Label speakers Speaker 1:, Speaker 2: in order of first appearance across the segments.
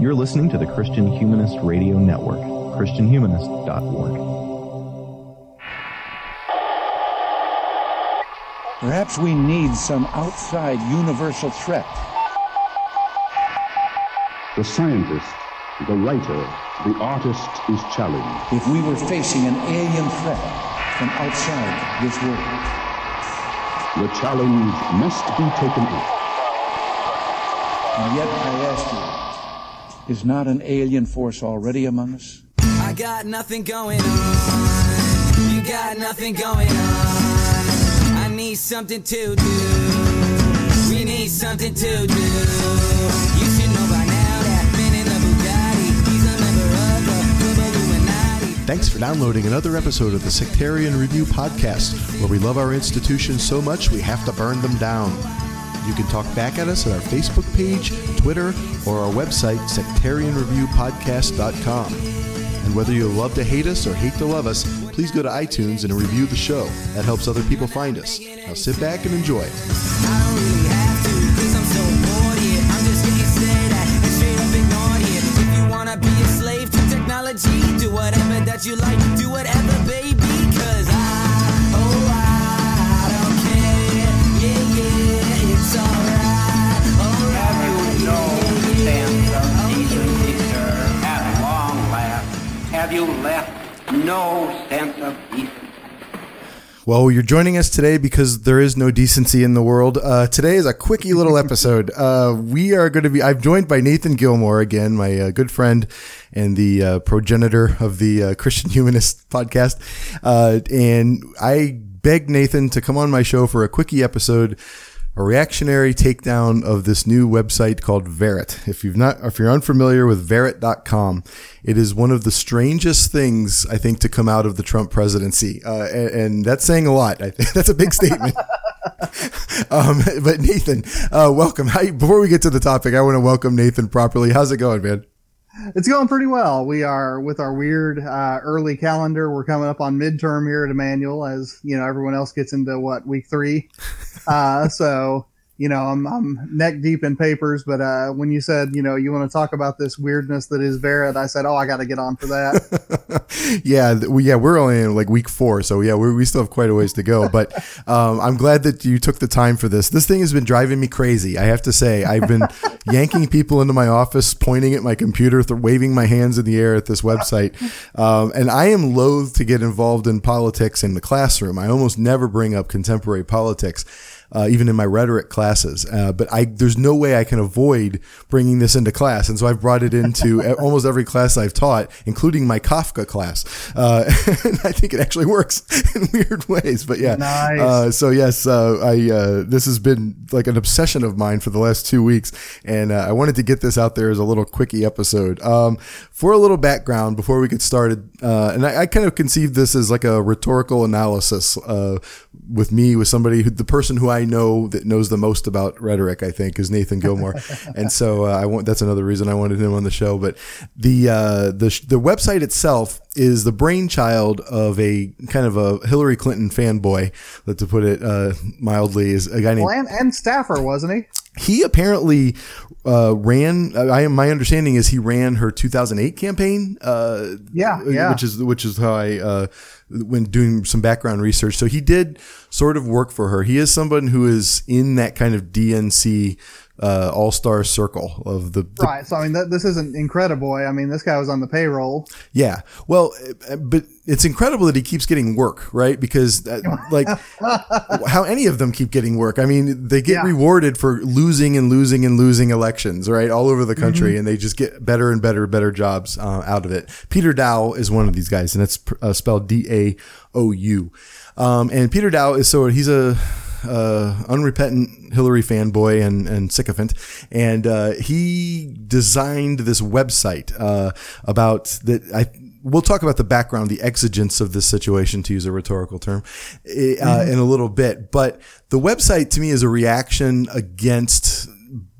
Speaker 1: You're listening to the Christian Humanist Radio Network, ChristianHumanist.org.
Speaker 2: Perhaps we need some outside universal threat.
Speaker 3: The scientist, the writer, the artist is challenged.
Speaker 2: If we were facing an alien threat from outside this world,
Speaker 3: The challenge must be taken up.
Speaker 2: and yet I ask you, is not an alien force already among us?
Speaker 4: I got nothing going on. You got nothing going on. I need something to do. We need something to do. You should know by now that Ben in the Bugatti, he's a member of the
Speaker 5: Thanks for downloading another episode of the Sectarian Review Podcast, where we love our institutions so much we have to burn them down. You can talk back at us at our Facebook page, Twitter, or our website, sectarianreviewpodcast.com. And whether you love to hate us or hate to love us, please go to iTunes and review the show. That helps other people find us. Now sit back and enjoy.
Speaker 4: Do whatever that you like, do whatever, baby.
Speaker 6: Have you left no sense of decency?
Speaker 5: Well, you're joining us today because there is no decency in the world. Uh, today is a quickie little episode. Uh, we are going to be, I'm joined by Nathan Gilmour again, my uh, good friend and the uh, progenitor of the uh, Christian Humanist podcast. Uh, and I begged Nathan to come on my show for a quickie episode a reactionary takedown of this new website called Verrit. If you've not, if you're unfamiliar with Verrit.com, it is one of the strangest things I think to come out of the Trump presidency, uh, and, and that's saying a lot. I think that's a big statement. um, but Nathan, uh, welcome. How, before we get to the topic, I want to welcome Nathan properly. How's it going, man?
Speaker 7: It's going pretty well. We are with our weird uh, early calendar. We're coming up on midterm here at Emmanuel, as you know, everyone else gets into what week three. Uh, so you know, I'm, I'm neck deep in papers. But uh, when you said, you know, you want to talk about this weirdness that is Verrit, I said, oh, I got to get on for that.
Speaker 5: yeah, we, yeah, we're only in like week four, so yeah, we we still have quite a ways to go. But um, I'm glad that you took the time for this. This thing has been driving me crazy. I have to say, I've been yanking people into my office, pointing at my computer, th- waving my hands in the air at this website, um, and I am loath to get involved in politics in the classroom. I almost never bring up contemporary politics uh, even in my rhetoric classes. Uh, but I, there's no way I can avoid bringing this into class. And so I've brought it into almost every class I've taught, including my Kafka class. Uh, and I think it actually works in weird ways, but yeah.
Speaker 7: Nice.
Speaker 5: Uh, so yes, uh, I, uh, this has been like an obsession of mine for the last two weeks. And I wanted to get this out there as a little quickie episode. Um, for a little background before we get started, and I, I, kind of conceived this as like a rhetorical analysis, with me, with somebody who, the person who I know that knows the most about rhetoric, I think, is Nathan Gilmour, and so uh, I want that's another reason I wanted him on the show. But the uh, the the website itself is the brainchild of a kind of a Hillary Clinton fanboy, to put it uh, mildly, is a guy named
Speaker 7: well, and, and staffer, wasn't he?
Speaker 5: he apparently uh, ran. I my understanding is he ran her 2008 campaign. Uh,
Speaker 7: yeah, yeah.
Speaker 5: Which is which is how I uh, when doing some background research. So he did sort of work for her. He is someone who is in that kind of DNC uh, all star circle of the, the,
Speaker 7: right. So I mean, th- this isn't incredible. I mean, this guy was on the payroll.
Speaker 5: Yeah. Well, uh, but it's incredible that he keeps getting work, right? Because uh, like how any of them keep getting work. I mean, they get yeah. rewarded for losing and losing and losing elections, right, all over the country, mm-hmm. and they just get better and better, better jobs uh, out of it. Peter Daou is one of these guys, and it's uh, spelled D A O U. Um, and Peter Daou is so he's a uh, unrepentant Hillary fanboy and, and sycophant, and uh, he designed this website uh, about that. I we'll talk about the background, the exigence of this situation, to use a rhetorical term, mm-hmm. in a little bit. But the website to me is a reaction against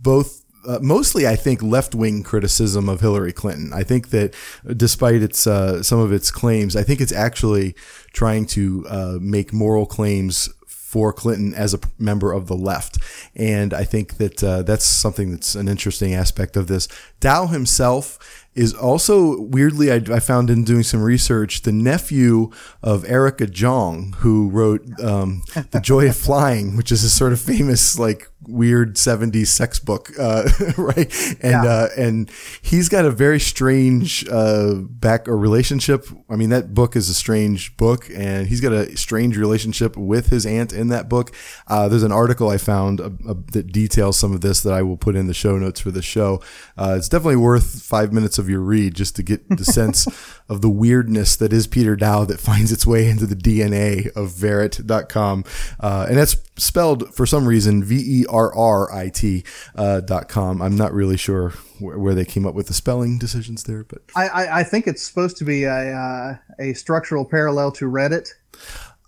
Speaker 5: both uh, mostly, I think, left wing criticism of Hillary Clinton. I think that despite its uh, some of its claims, I think it's actually trying to uh, make moral claims for Clinton as a member of the left. And I think that uh, that's something that's an interesting aspect of this. Daou himself is also weirdly, I, I, found in doing some research, the nephew of Erica Jong, who wrote um, The Joy of Flying, which is a sort of famous, like, weird 70s sex book, uh, right? And, yeah. uh, and he's got a very strange, uh, back or relationship. I mean, that book is a strange book and he's got a strange relationship with his aunt in that book. Uh, there's an article I found uh, uh, that details some of this that I will put in the show notes for the show. it's definitely worth five minutes of your read just to get the sense of the weirdness that is Peter Daou that finds its way into the DNA of Verrit.com. and that's spelled for some reason V E R R I T uh, dot com. I'm not really sure where, where, they came up with the spelling decisions there, but
Speaker 7: I, I, I think it's supposed to be a uh, a structural parallel to Reddit.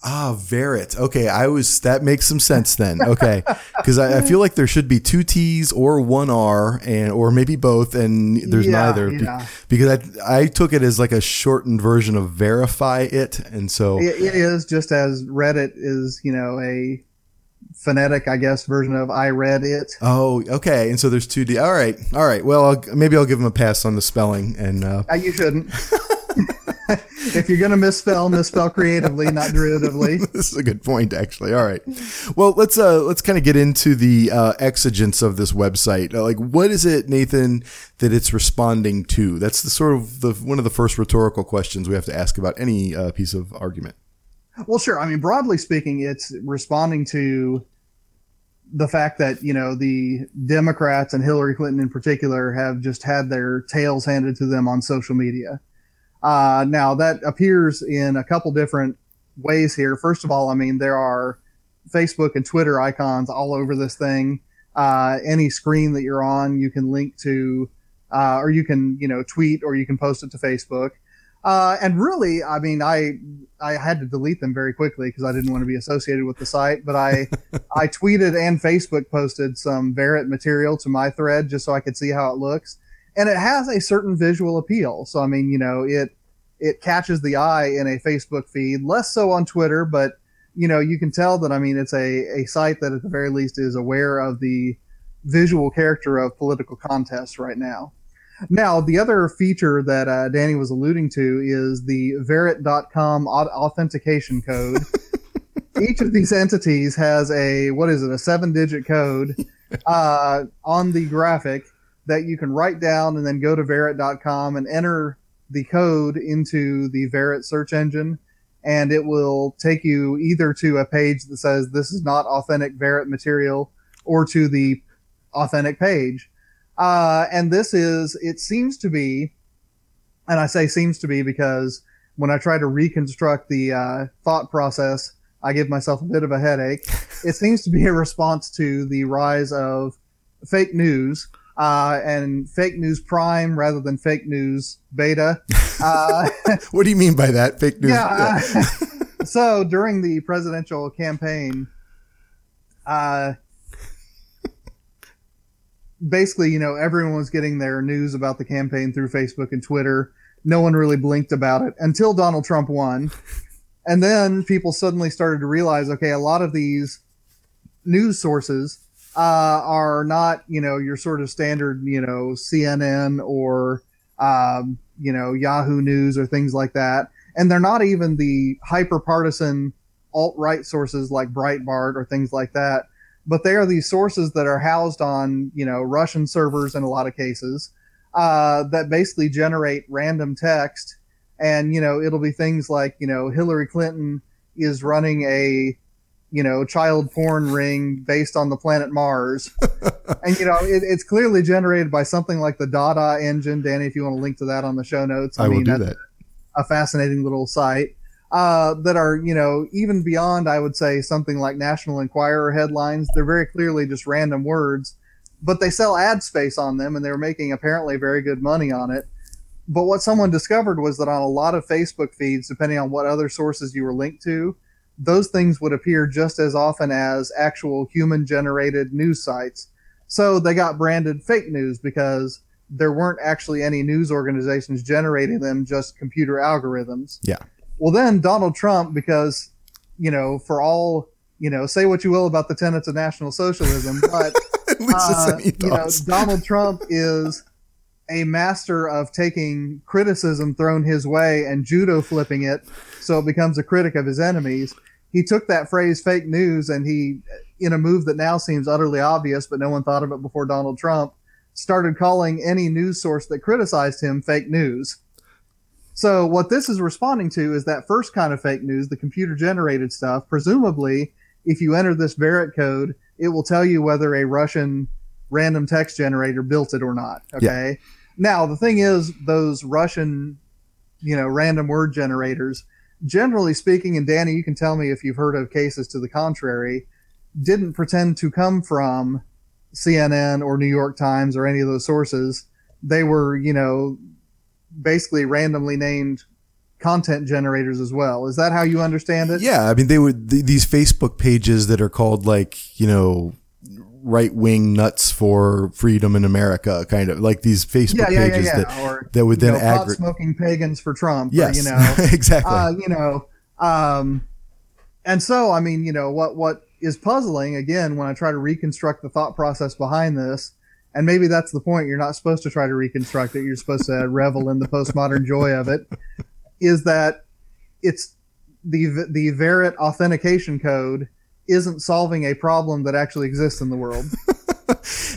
Speaker 5: Ah, Verrit. Okay, I was that makes some sense then. Okay, because I, I, feel like there should be two T's or one R, and or maybe both, and there's yeah, neither. Yeah. because I I took it as like a shortened version of verify it, and so
Speaker 7: it, it is just as Reddit is, you know, a phonetic, I guess, version of I read it.
Speaker 5: Oh, okay. And so there's two D. All right, all right. Well, I'll, maybe I'll give him a pass on the spelling. And uh,
Speaker 7: uh you shouldn't. if you're going to misspell, misspell creatively, not derivatively.
Speaker 5: this is a good point, actually. All right. Well, let's uh, let's kind of get into the uh, exigence of this website. Uh, like, what is it, Nathan, that it's responding to? That's the sort of the one of the first rhetorical questions we have to ask about any uh, piece of argument.
Speaker 7: Well, sure. I mean, broadly speaking, it's responding to the fact that you know the Democrats and Hillary Clinton in particular have just had their tails handed to them on social media. Uh, now that appears in a couple different ways here. First of all, I mean there are Facebook and Twitter icons all over this thing. Uh, any screen that you're on, you can link to, uh, or you can you know tweet or you can post it to Facebook. Uh, and really, I mean, I I had to delete them very quickly because I didn't want to be associated with the site. But I I tweeted and Facebook posted some Verrit material to my thread just so I could see how it looks, and it has a certain visual appeal. So I mean, you know, it it catches the eye in a Facebook feed, less so on Twitter, but you know, you can tell that I mean, it's a a site that at the very least is aware of the visual character of political contests right now. Now, the other feature that uh, Danny was alluding to is the Verrit.com authentication code. Each of these entities has a, what is it, a seven digit code uh, on the graphic that you can write down and then go to Verrit.com and enter the code into the Verrit search engine. And it will take you either to a page that says this is not authentic Verrit material or to the authentic page. Uh, and this is, it seems to be, and I say seems to be because when I try to reconstruct the uh, thought process, I give myself a bit of a headache. it seems to be a response to the rise of fake news uh, and fake news prime rather than fake news beta. Uh,
Speaker 5: what do you mean by that? Fake news?
Speaker 7: Yeah. so during the presidential campaign, uh, basically, you know, everyone was getting their news about the campaign through Facebook and Twitter. No one really blinked about it until Donald Trump won. And then people suddenly started to realize, okay, a lot of these news sources uh, are not, you know, your sort of standard, you know, CNN or, um, you know, Yahoo News or things like that. And they're not even the hyper partisan alt right sources like Breitbart or things like that but they are these sources that are housed on you know Russian servers in a lot of cases uh, that basically generate random text, and you know it'll be things like you know Hillary Clinton is running a you know child porn ring based on the planet Mars, and you know it, it's clearly generated by something like the Dada engine. Danny, if you want to link to that on the show notes,
Speaker 5: I, I mean, will do that.
Speaker 7: A fascinating little site uh, that are, you know, even beyond, I would say, something like National Enquirer headlines. They're very clearly just random words, but they sell ad space on them and they're making apparently very good money on it. But what someone discovered was that on a lot of Facebook feeds, depending on what other sources you were linked to, those things would appear just as often as actual human generated news sites. So they got branded fake news because there weren't actually any news organizations generating them, just computer algorithms.
Speaker 5: Yeah.
Speaker 7: Well, then Donald Trump, because, you know, for all you know, say what you will about the tenets of National Socialism, but
Speaker 5: At least it's
Speaker 7: uh, you know. Donald Trump is a master of taking criticism thrown his way and judo flipping it so it becomes a critic of his enemies. He took that phrase fake news and he, in a move that now seems utterly obvious, but no one thought of it before Donald Trump, started calling any news source that criticized him fake news. So what this is responding to is that first kind of fake news, the computer generated stuff. Presumably, if you enter this Verrit code, it will tell you whether a Russian random text generator built it or not. Okay. Now the thing is, those Russian, you know, random word generators, generally speaking, and Danny, you can tell me if you've heard of cases to the contrary, didn't pretend to come from CNN or New York Times or any of those sources. They were, you know, basically randomly named content generators as well. Is that how you understand it?
Speaker 5: Yeah, I mean, they would th- these Facebook pages that are called like you know right wing nuts for freedom in America, kind of like these Facebook
Speaker 7: yeah, yeah,
Speaker 5: pages
Speaker 7: yeah.
Speaker 5: that
Speaker 7: or
Speaker 5: that would
Speaker 7: you
Speaker 5: then
Speaker 7: know, pot
Speaker 5: aggregate.
Speaker 7: smoking pagans for Trump. or, you know,
Speaker 5: exactly.
Speaker 7: uh, you know, um, and so I mean, you know, what what is puzzling again when I try to reconstruct the thought process behind this, and maybe that's the point. You're not supposed to try to reconstruct it. You're supposed to revel in the postmodern joy of it. Is that it's the the Verrit authentication code isn't solving a problem that actually exists in the world.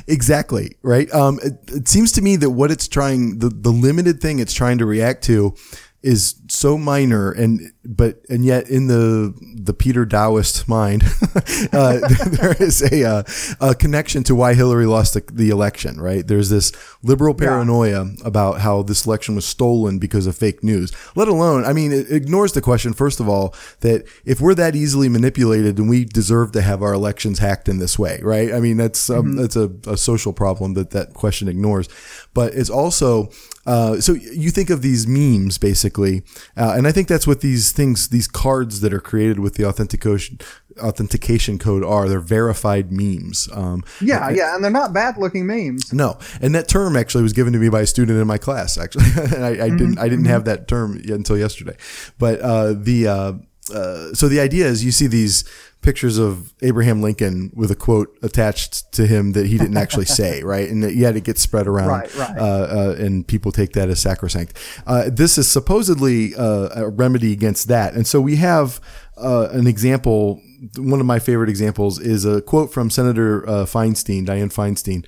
Speaker 5: Exactly right. Um, it, it seems to me that what it's trying, the the limited thing it's trying to react to, is so minor and but and yet in the the Peter Daouist mind, uh, there is a, uh, a connection to why Hillary lost the, the election. Right? There's this liberal paranoia about how this election was stolen because of fake news. Let alone, I mean, it ignores the question first of all that if we're that easily manipulated, then we deserve to have our elections hacked in this way. Right? I mean, that's um, that's a, a social problem that that question ignores. But it's also uh, so you think of these memes basically, uh, and I think that's what these things, these cards that are created with the authentication authentication code are. They're verified memes. Um,
Speaker 7: Yeah, yeah, and they're not bad looking memes.
Speaker 5: no, and that term actually was given to me by a student in my class. Actually, and I, I didn't I didn't have that term yet until yesterday. But uh, the uh, uh, so the idea is you see these pictures of Abraham Lincoln with a quote attached to him that he didn't actually say, right? And yet it gets spread around,
Speaker 7: Right, right.
Speaker 5: Uh, uh, and people take that as sacrosanct. Uh, this is supposedly uh, a remedy against that, and so we have uh, an example. One of my favorite examples is a quote from Senator uh, Feinstein, Dianne Feinstein.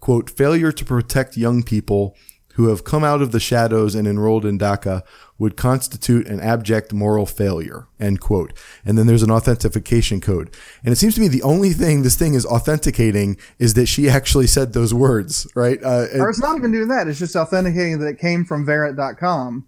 Speaker 5: Quote: "Failure to protect young people." Who have come out of the shadows and enrolled in DACA would constitute an abject moral failure. End quote. And then there's an authentication code. And it seems to me the only thing this thing is authenticating is that she actually said those words, right? Uh,
Speaker 7: Or it's not even doing that. It's just authenticating that it came from Verrit.com.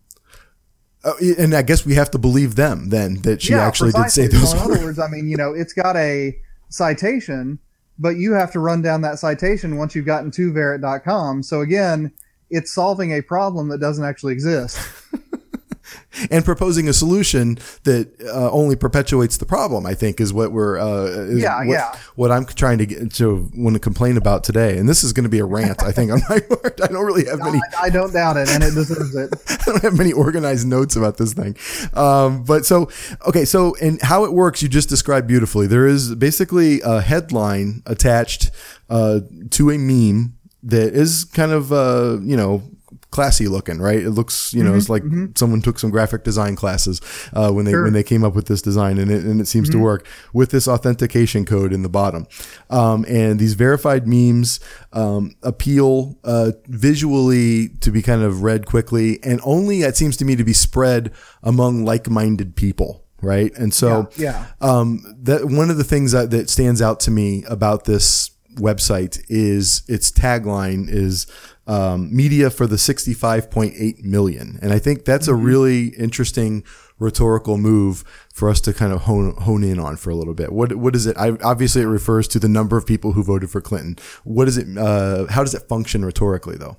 Speaker 5: Uh, and I guess we have to believe them then that she actually did say
Speaker 7: precisely.
Speaker 5: those
Speaker 7: So in other words, I mean, you know, it's got a citation, but you have to run down that citation once you've gotten to Verrit.com. So again, it's solving a problem that doesn't actually exist.
Speaker 5: and proposing a solution that uh, only perpetuates the problem. I think is what we're uh, is
Speaker 7: Yeah,
Speaker 5: what,
Speaker 7: yeah.
Speaker 5: what I'm trying to get to want to complain about today. And this is going to be a rant. I think on my part. I don't really have many.
Speaker 7: I, I don't doubt it, and it deserves it.
Speaker 5: I don't have many organized notes about this thing. Um, but so, okay, so and how it works, you just described beautifully. There is basically a headline attached uh, to a meme that is kind of, uh, you know, classy looking, right? It looks, you know, it's like someone took some graphic design classes uh, when they
Speaker 7: Sure.
Speaker 5: when they came up with this design, and it and it seems to work with this authentication code in the bottom. Um, and these verified memes um, appeal uh, visually to be kind of read quickly, and only it seems to me to be spread among like-minded people. Right, and so
Speaker 7: Yeah,
Speaker 5: um, that one of the things that, that stands out to me about this website is its tagline is um, media for the 65.8 million. And I think that's a really interesting rhetorical move for us to kind of hone, hone in on for a little bit. What, what is it? I, obviously it refers to the number of people who voted for Clinton. What is it? Uh, how does it function rhetorically though?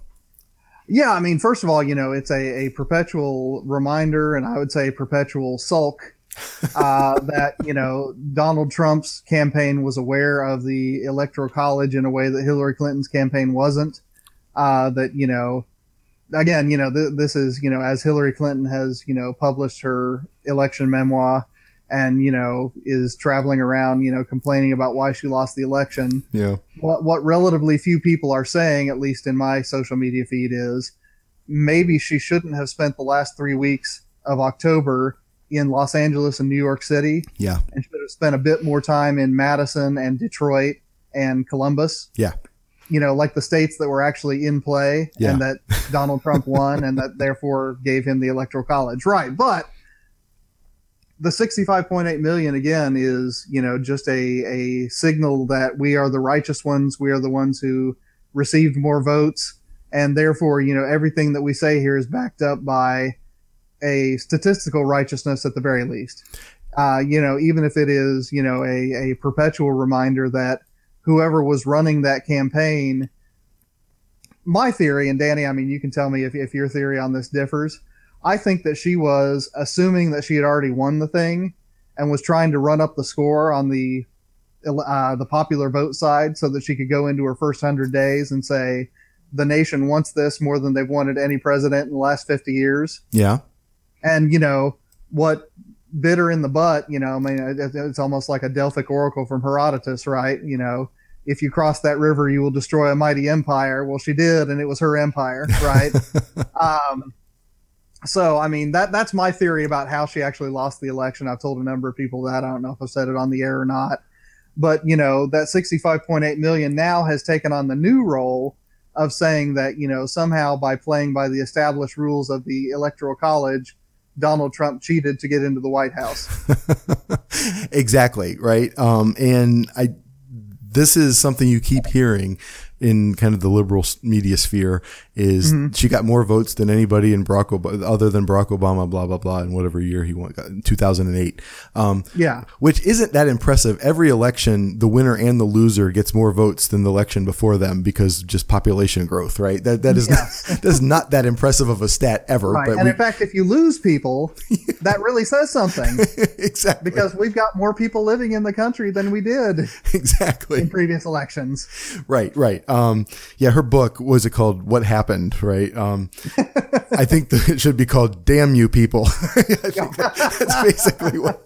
Speaker 7: Yeah, I mean, first of all, you know, it's a, a perpetual reminder, and I would say a perpetual sulk uh, that you know Donald Trump's campaign was aware of the electoral college in a way that Hillary Clinton's campaign wasn't. Uh, that you know, again, you know, th- this is you know as Hillary Clinton has you know published her election memoir, and you know is traveling around you know complaining about why she lost the election
Speaker 5: Yeah.
Speaker 7: what what relatively few people are saying at least in my social media feed is maybe she shouldn't have spent the last 3 weeks of October in Los Angeles and New York City
Speaker 5: Yeah.
Speaker 7: and should have spent a bit more time in Madison and Detroit and Columbus
Speaker 5: Yeah.
Speaker 7: You know, like the states that were actually in play
Speaker 5: Yeah.
Speaker 7: and that Donald Trump won and that therefore gave him the electoral college. Right. But the 65.8 million again is, you know, just a, a signal that we are the righteous ones. We are the ones who received more votes. And therefore, you know, everything that we say here is backed up by a statistical righteousness at the very least. Uh, you know, even if it is, you know, a, a perpetual reminder that whoever was running that campaign, my theory, and Danny, I mean, you can tell me if, if your theory on this differs. I think that she was assuming that she had already won the thing and was trying to run up the score on the uh, the popular vote side so that she could go into her first hundred days and say the nation wants this more than they've wanted any president in the last fifty years.
Speaker 5: Yeah.
Speaker 7: And you know what bit her in the butt. You know, I mean, it, it's almost like a Delphic oracle from Herodotus, right? You know, if you cross that river, you will destroy a mighty empire. Well, she did, and it was her empire, right? um, so, I mean, that that's my theory about how she actually lost the election. I've told a number of people that. I don't know if I've said it on the air or not, but you know, that 65.8 million now has taken on the new role of saying that you know somehow by playing by the established rules of the electoral college. Donald Trump cheated to get into the White House.
Speaker 5: exactly right. Um, and I, this is something you keep hearing in kind of the liberal media sphere is
Speaker 7: Mm-hmm.
Speaker 5: she got more votes than anybody in Barack Obama, other than Barack Obama, blah, blah, blah, in whatever year he won, got- 2008. Um,
Speaker 7: Yeah.
Speaker 5: which isn't that impressive. Every election, the winner and the loser gets more votes than the election before them because just population growth, right? That, that is,
Speaker 7: Yes.
Speaker 5: not, that's not that impressive of a stat ever.
Speaker 7: Right.
Speaker 5: But
Speaker 7: And
Speaker 5: we-
Speaker 7: in fact, if you lose people, that really says something
Speaker 5: exactly.
Speaker 7: because we've got more people living in the country than we did
Speaker 5: exactly.
Speaker 7: in previous elections.
Speaker 5: Right, right. Um, yeah, her book was it called "What Happened?" Right. Um, I think that it should be called "Damn You People." I think that- that's basically what.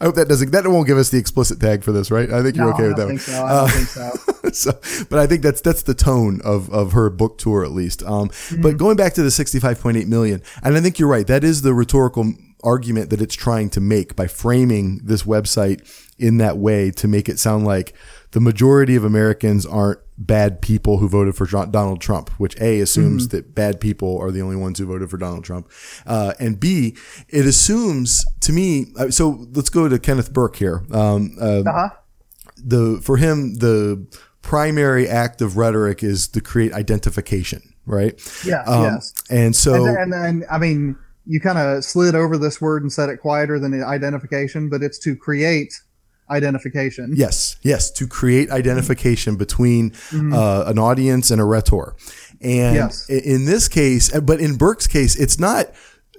Speaker 5: I hope that doesn't. That won't give us the explicit tag for this, right? I think you're
Speaker 7: No,
Speaker 5: okay
Speaker 7: I
Speaker 5: with
Speaker 7: don't
Speaker 5: that.
Speaker 7: so. I don't
Speaker 5: Uh,
Speaker 7: think so.
Speaker 5: so, but I think that's that's the tone of of her book tour at least. Um,
Speaker 7: Mm-hmm.
Speaker 5: But going back to the 65.8 million, and I think you're right. That is the rhetorical argument that it's trying to make by framing this website in that way to make it sound like the majority of Americans aren't bad people who voted for Donald Trump, which A assumes
Speaker 7: Mm-hmm.
Speaker 5: that bad people are the only ones who voted for Donald Trump, uh, and B it assumes to me. uh, So let's go to Kenneth Burke here. Um, uh,
Speaker 7: Uh-huh.
Speaker 5: the for him the primary act of rhetoric is to create identification, right?
Speaker 7: Yeah.
Speaker 5: Um,
Speaker 7: yes.
Speaker 5: And so
Speaker 7: And, and then, I mean, you kind of slid over this word and said it quieter than the identification, but it's to create identification.
Speaker 5: Yes, yes, to create identification between uh, an audience and a rhetor. And
Speaker 7: Yes.
Speaker 5: in this case, but in Burke's case, it's not.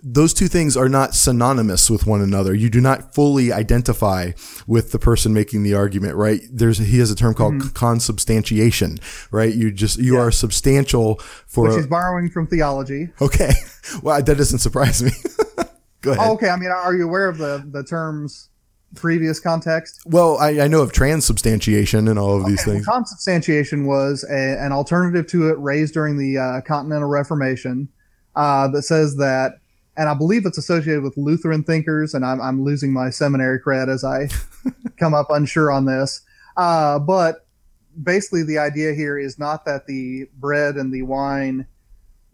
Speaker 5: Those two things are not synonymous with one another. You do not fully identify with the person making the argument, right? There's he has a term called consubstantiation, right? You just you are substantial for
Speaker 7: Which
Speaker 5: a-
Speaker 7: is borrowing from theology.
Speaker 5: Okay. Well, that doesn't surprise me. Go ahead.
Speaker 7: Oh, okay. I mean, are you aware of the, the terms previous context?
Speaker 5: Well, I, I know of transubstantiation and all of these
Speaker 7: Well,
Speaker 5: things.
Speaker 7: consubstantiation was a, an alternative to it raised during the uh, Continental Reformation uh, that says that, and I believe it's associated with Lutheran thinkers, and I'm, I'm losing my seminary cred as I come up unsure on this. Uh, but basically, the idea here is not that the bread and the wine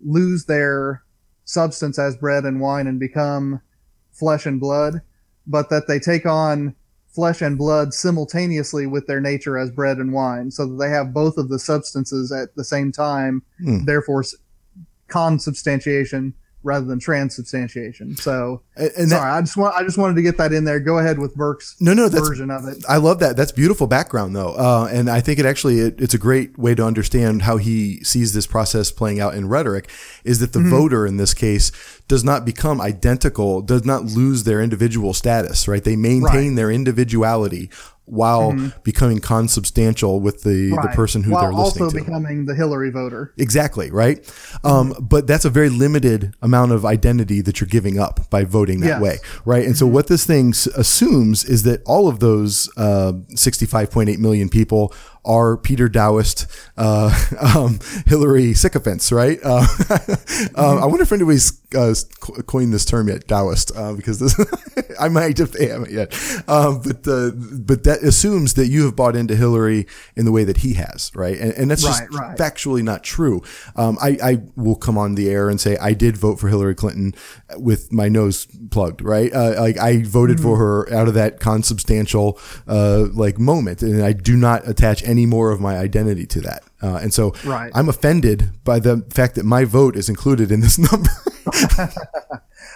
Speaker 7: lose their substance as bread and wine and become flesh and blood, but that they take on flesh and blood simultaneously with their nature as bread and wine, so that they have both of the substances at the same time,
Speaker 5: Hmm.
Speaker 7: therefore consubstantiation rather than transubstantiation. So,
Speaker 5: And, and
Speaker 7: sorry,
Speaker 5: that,
Speaker 7: I just want I just wanted to get that in there. Go ahead with Burke's
Speaker 5: no, no,
Speaker 7: version of it.
Speaker 5: I love that. That's beautiful background, though, uh, and I think it actually it, it's a great way to understand how he sees this process playing out in rhetoric. Is that the
Speaker 7: Mm-hmm.
Speaker 5: voter in this case does not become identical, does not lose their individual status, right? They maintain
Speaker 7: Right.
Speaker 5: their individuality while becoming consubstantial with the, the person who
Speaker 7: While
Speaker 5: they're listening to.
Speaker 7: also
Speaker 5: to.
Speaker 7: becoming the Hillary voter.
Speaker 5: Exactly, right? Um, but that's a very limited amount of identity that you're giving up by voting that
Speaker 7: Yes.
Speaker 5: way, right? And so what this thing s- assumes is that all of those uh, 65.8 million people are Peter Daouist, uh, um, Hillary sycophants, right? Uh, uh, I wonder if anybody's uh, coined this term yet, Daouist, uh, because this I might if they haven't yet. Um, but uh, but that assumes that you have bought into Hillary in the way that he has, right? And, and that's just
Speaker 7: Right, right.
Speaker 5: factually not true. Um, I, I will come on the air and say I did vote for Hillary Clinton with my nose plugged, right? Uh, like I voted for her out of that consubstantial uh, like moment, and I do not attach any more of my identity to that. Uh, and so
Speaker 7: Right.
Speaker 5: I'm offended by the fact that my vote is included in this number.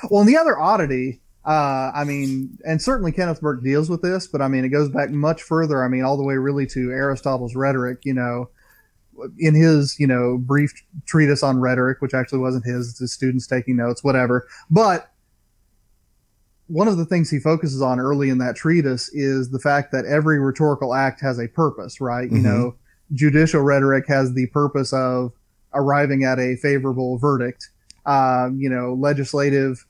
Speaker 7: Well, and the other oddity, uh, I mean, and certainly Kenneth Burke deals with this, but I mean, it goes back much further. I mean, all the way really to Aristotle's rhetoric, you know, in his, you know, brief treatise on rhetoric, which actually wasn't his, it's his students taking notes, whatever. But one of the things he focuses on early in that treatise is the fact that every rhetorical act has a purpose, right? You know, judicial rhetoric has the purpose of arriving at a favorable verdict. Um, you know, legislative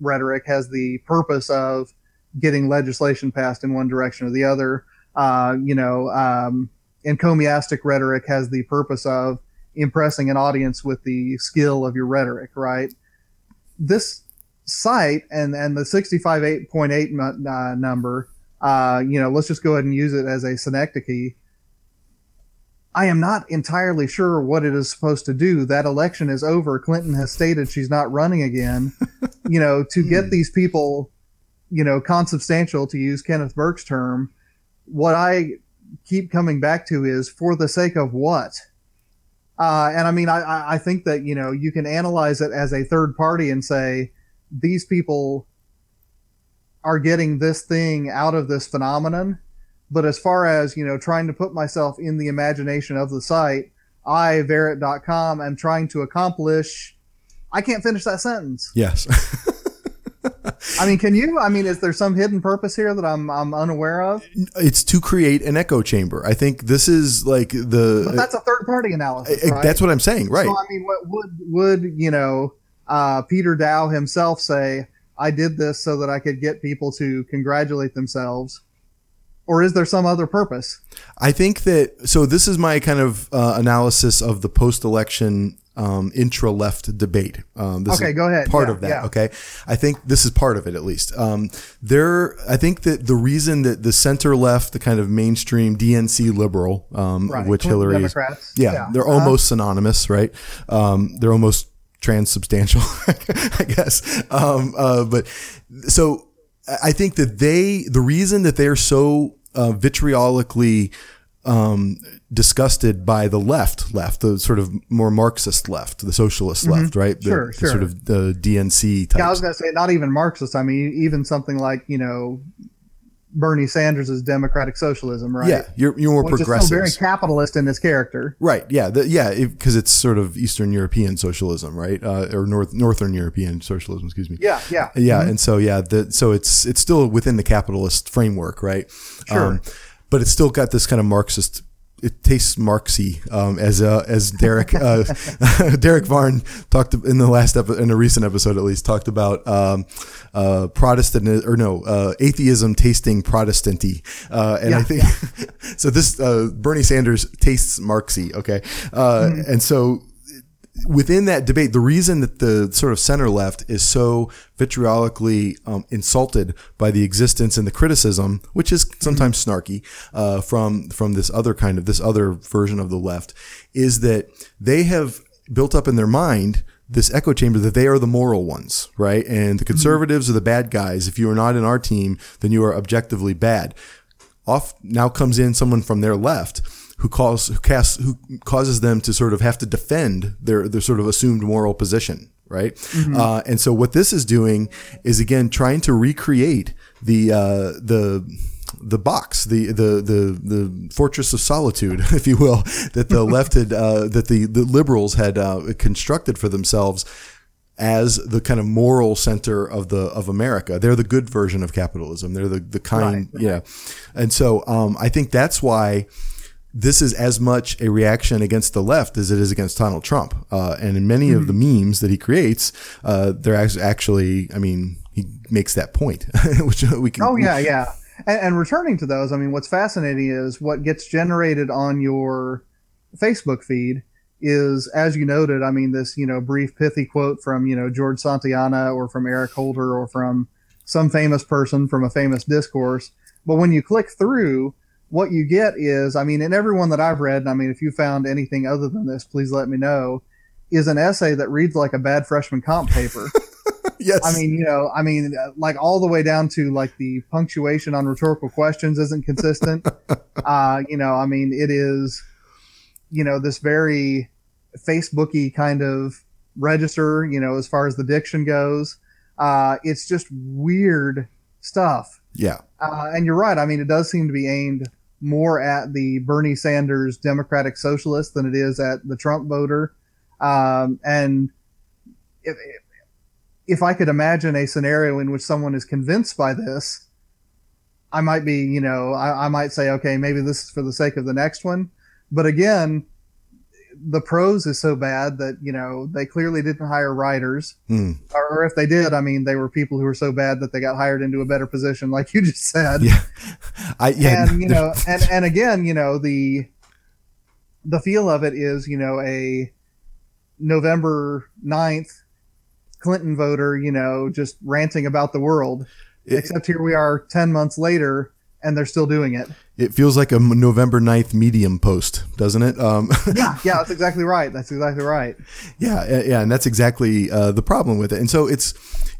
Speaker 7: rhetoric has the purpose of getting legislation passed in one direction or the other. Uh, you know, um, encomiastic rhetoric has the purpose of impressing an audience with the skill of your rhetoric, right? This site and and the 65.8 mu- uh, number, uh, you know, let's just go ahead and use it as a synecdoche. I am not entirely sure what it is supposed to do. That election is over. Clinton has stated she's not running again. you know, to get these people, you know, consubstantial, to use Kenneth Burke's term, what I keep coming back to is for the sake of what? Uh, and I mean, I- I, I think that, you know, you can analyze it as a third party and say, these people are getting this thing out of this phenomenon. But as far as, you know, trying to put myself in the imagination of the site, I, Verrit.com, am trying to accomplish. I can't finish that sentence.
Speaker 5: yes.
Speaker 7: I mean, can you? I mean, is there some hidden purpose here that I'm I'm unaware of?
Speaker 5: it's to create an echo chamber. I think this is like the
Speaker 7: But that's a third party analysis. Right?
Speaker 5: that's what I'm saying, right?
Speaker 7: So I mean, what would would you know? Uh, Peter Daou himself say, "I did this so that I could get people to congratulate themselves," or is there some other purpose?
Speaker 5: I think that so. This is my kind of uh, analysis of the post-election um, intra-left debate. Um, this
Speaker 7: Okay,
Speaker 5: is
Speaker 7: go ahead.
Speaker 5: Part
Speaker 7: Yeah,
Speaker 5: of that.
Speaker 7: yeah.
Speaker 5: Okay, I think this is part of it at least. Um, there, I think that the reason that the center-left, the kind of mainstream DNC liberal, um,
Speaker 7: Right.
Speaker 5: which Hillary
Speaker 7: Democrats.
Speaker 5: yeah,
Speaker 7: Yeah.
Speaker 5: they're
Speaker 7: Uh-huh.
Speaker 5: almost synonymous, right? Um, they're almost transubstantial, I guess. Um, uh, but so I think that they, the reason that they're so uh, vitriolically um, disgusted by the left, left, the sort of more Marxist left, the socialist left, right? The,
Speaker 7: Mm-hmm. Sure,
Speaker 5: the sort of the DNC type.
Speaker 7: Yeah, I was going to say not even Marxist. I mean, even something like you know Bernie Sanders' democratic socialism, right?
Speaker 5: Yeah, you're, you're more
Speaker 7: Which is still
Speaker 5: progressive.
Speaker 7: very capitalist in his character.
Speaker 5: Right. Yeah. The, yeah. Because it's sort of Eastern European socialism, right? Uh, or North Northern European socialism. Excuse me.
Speaker 7: Yeah, yeah.
Speaker 5: Yeah. And so yeah. The, so it's it's still within the capitalist framework, right?
Speaker 7: Sure.
Speaker 5: but it's still got this kind of Marxist. It tastes Marxy, um, as uh, as Derek uh, Derek Varn talked in the last episode, in a recent episode at least, talked about um, uh, Protestant or no uh, atheism tasting Protestanty, uh, and I
Speaker 7: Yeah,
Speaker 5: think so. This uh, Bernie Sanders tastes Marxy, okay, uh, and so within that debate, the reason that the sort of center left is so vitriolically um, insulted by the existence and the criticism, which is sometimes snarky, uh, from from this other kind of this other version of the left, is that they have built up in their mind this echo chamber that they are the moral ones, right? And the conservatives are the bad guys. If you are not in our team, then you are objectively bad. Off now comes in someone from their left who calls who casts who causes them to sort of have to defend their their sort of assumed moral position, right? Uh, and so what this is doing is again trying to recreate the uh, the the box, the, the the the fortress of solitude, if you will, that the left had uh, that the the liberals had uh, constructed for themselves as the kind of moral center of the of America. They're the good version of capitalism. They're the the kind,
Speaker 7: Right,
Speaker 5: yeah. And so um, I think that's why this is as much a reaction against the left as it is against Donald Trump. Uh, and in many of the
Speaker 7: Mm-hmm.
Speaker 5: memes that he creates, uh, they're actually, I mean, he makes that point, which we can.
Speaker 7: Oh yeah, yeah. And, and returning to those, I mean, what's fascinating is what gets generated on your Facebook feed is, as you noted, I mean, this you know brief pithy quote from you know George Santayana or from Eric Holder or from some famous person from a famous discourse. But when you click through, what you get is, I mean, in everyone that I've read, and I mean, if you found anything other than this, please let me know. Is an essay that reads like a bad freshman comp paper.
Speaker 5: yes.
Speaker 7: I mean, you know, I mean, uh, like all the way down to like the punctuation on rhetorical questions isn't consistent. uh, you know, I mean, it is, you know, this very Facebooky kind of register, you know, as far as the diction goes. Uh, it's just weird stuff.
Speaker 5: Yeah.
Speaker 7: Uh, and you're right. I mean, it does seem to be aimed more at the Bernie Sanders Democratic Socialist than it is at the Trump voter. Um, and if, if I could imagine a scenario in which someone is convinced by this, I might be, you know, I, I might say, okay, maybe this is for the sake of the next one. But again, the prose is so bad that, you know, they clearly didn't hire writers
Speaker 5: Hmm.
Speaker 7: or, if they did, I mean, they were people who were so bad that they got hired into a better position, like you just said.
Speaker 5: Yeah. I, yeah.
Speaker 7: And you know, and and again, you know, the the feel of it is, you know, a November 9th Clinton voter, you know, just ranting about the world.
Speaker 5: It-
Speaker 7: Except here we are 10 months later and they're still doing it.
Speaker 5: It feels like a November 9th medium post, doesn't it? Um,
Speaker 7: Yeah, yeah, that's exactly right. That's exactly right.
Speaker 5: yeah, yeah, and that's exactly uh, the problem with it. And so it's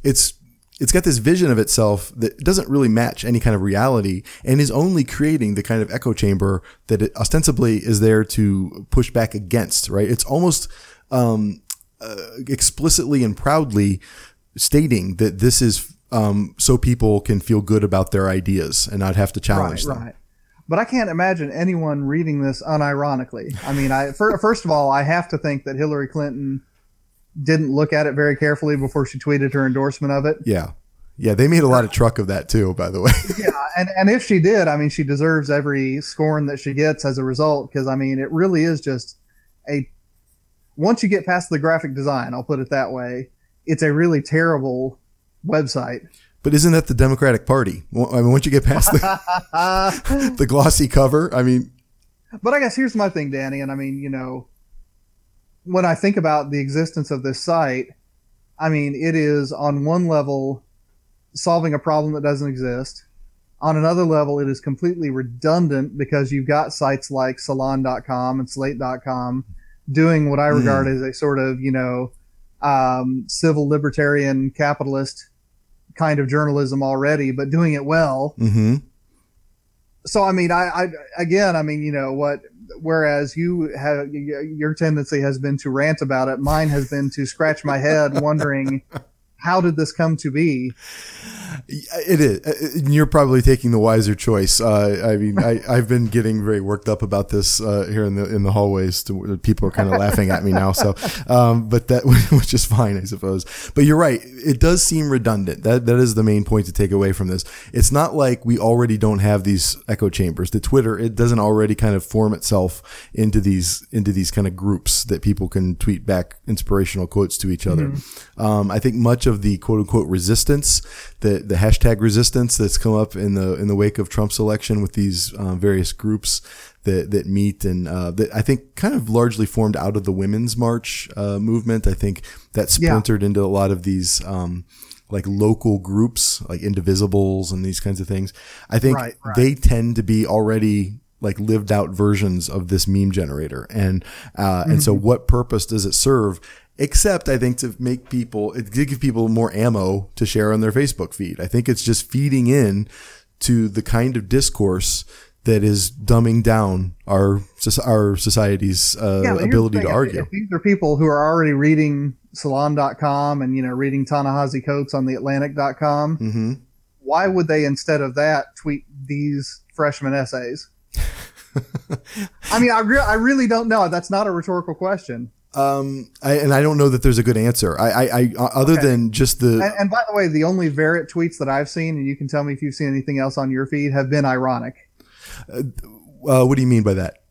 Speaker 5: it's it's got this vision of itself that doesn't really match any kind of reality, and is only creating the kind of echo chamber that it ostensibly is there to push back against. Right? It's almost um, uh, explicitly and proudly stating that this is. Um, so people can feel good about their ideas and not have to challenge
Speaker 7: right,
Speaker 5: them.
Speaker 7: Right. But I can't imagine anyone reading this unironically. I mean, I fir- first of all, I have to think that Hillary Clinton didn't look at it very carefully before she tweeted her endorsement of it.
Speaker 5: Yeah. Yeah, they made a lot of truck of that too, by the way.
Speaker 7: Yeah, and and if she did, I mean, she deserves every scorn that she gets as a result because I mean, it really is just a once you get past the graphic design, I'll put it that way, it's a really terrible website.
Speaker 5: But isn't that the Democratic Party? I mean, once you get past the, the glossy cover, I mean,
Speaker 7: But I guess here's my thing, Danny, and I mean, you know, when I think about the existence of this site, I mean, it is on one level solving a problem that doesn't exist. On another level, it is completely redundant because you've got sites like salon.com and slate.com doing what I regard as a sort of, you know, um, civil libertarian capitalist kind of journalism already, but doing it well
Speaker 5: hmm
Speaker 7: so I mean, I, I again, I mean, you know what? Whereas you have your tendency has been to rant about it, mine has been to scratch my head, wondering how did this come to be?
Speaker 5: It is. Uh, You're probably taking the wiser choice. Uh, I mean, I, I've been getting very worked up about this uh, here in the in the hallways. To, people are kind of laughing at me now. So, um, but that which is fine, I suppose. But you're right. It does seem redundant. That that is the main point to take away from this. It's not like we already don't have these echo chambers. The Twitter it doesn't already kind of form itself into these into these kind of groups that people can tweet back inspirational quotes to each other. Um, I think much of the quote unquote resistance, the the hashtag resistance that's come up in the in the wake of Trump's election with these uh, various groups that that meet and uh, that I think kind of largely formed out of the women's march uh, movement. I think that
Speaker 7: Yeah.
Speaker 5: splintered into a lot of these. Um, like local groups, like Indivisibles and these kinds of things. I think
Speaker 7: Right, right.
Speaker 5: they tend to be already like lived out versions of this meme generator. And, uh, and so what purpose does it serve? Except I think to make people, it give people more ammo to share on their Facebook feed. I think it's just feeding in to the kind of discourse that is dumbing down our, our society's, uh,
Speaker 7: Yeah,
Speaker 5: ability to argue.
Speaker 7: If these are people who are already reading salon.com and, you know, reading Ta-Nehisi Coates on the Atlantic.com,
Speaker 5: hmm
Speaker 7: why would they, instead of that, tweet these freshman essays? I mean, I, re- I really don't know. That's not a rhetorical question.
Speaker 5: Um, I, and I don't know that there's a good answer. I, I, I other
Speaker 7: Okay.
Speaker 5: than just the
Speaker 7: And, and by the way, the only Verrit tweets that I've seen, and you can tell me if you've seen anything else on your feed, have been ironic.
Speaker 5: uh, what do you mean by that?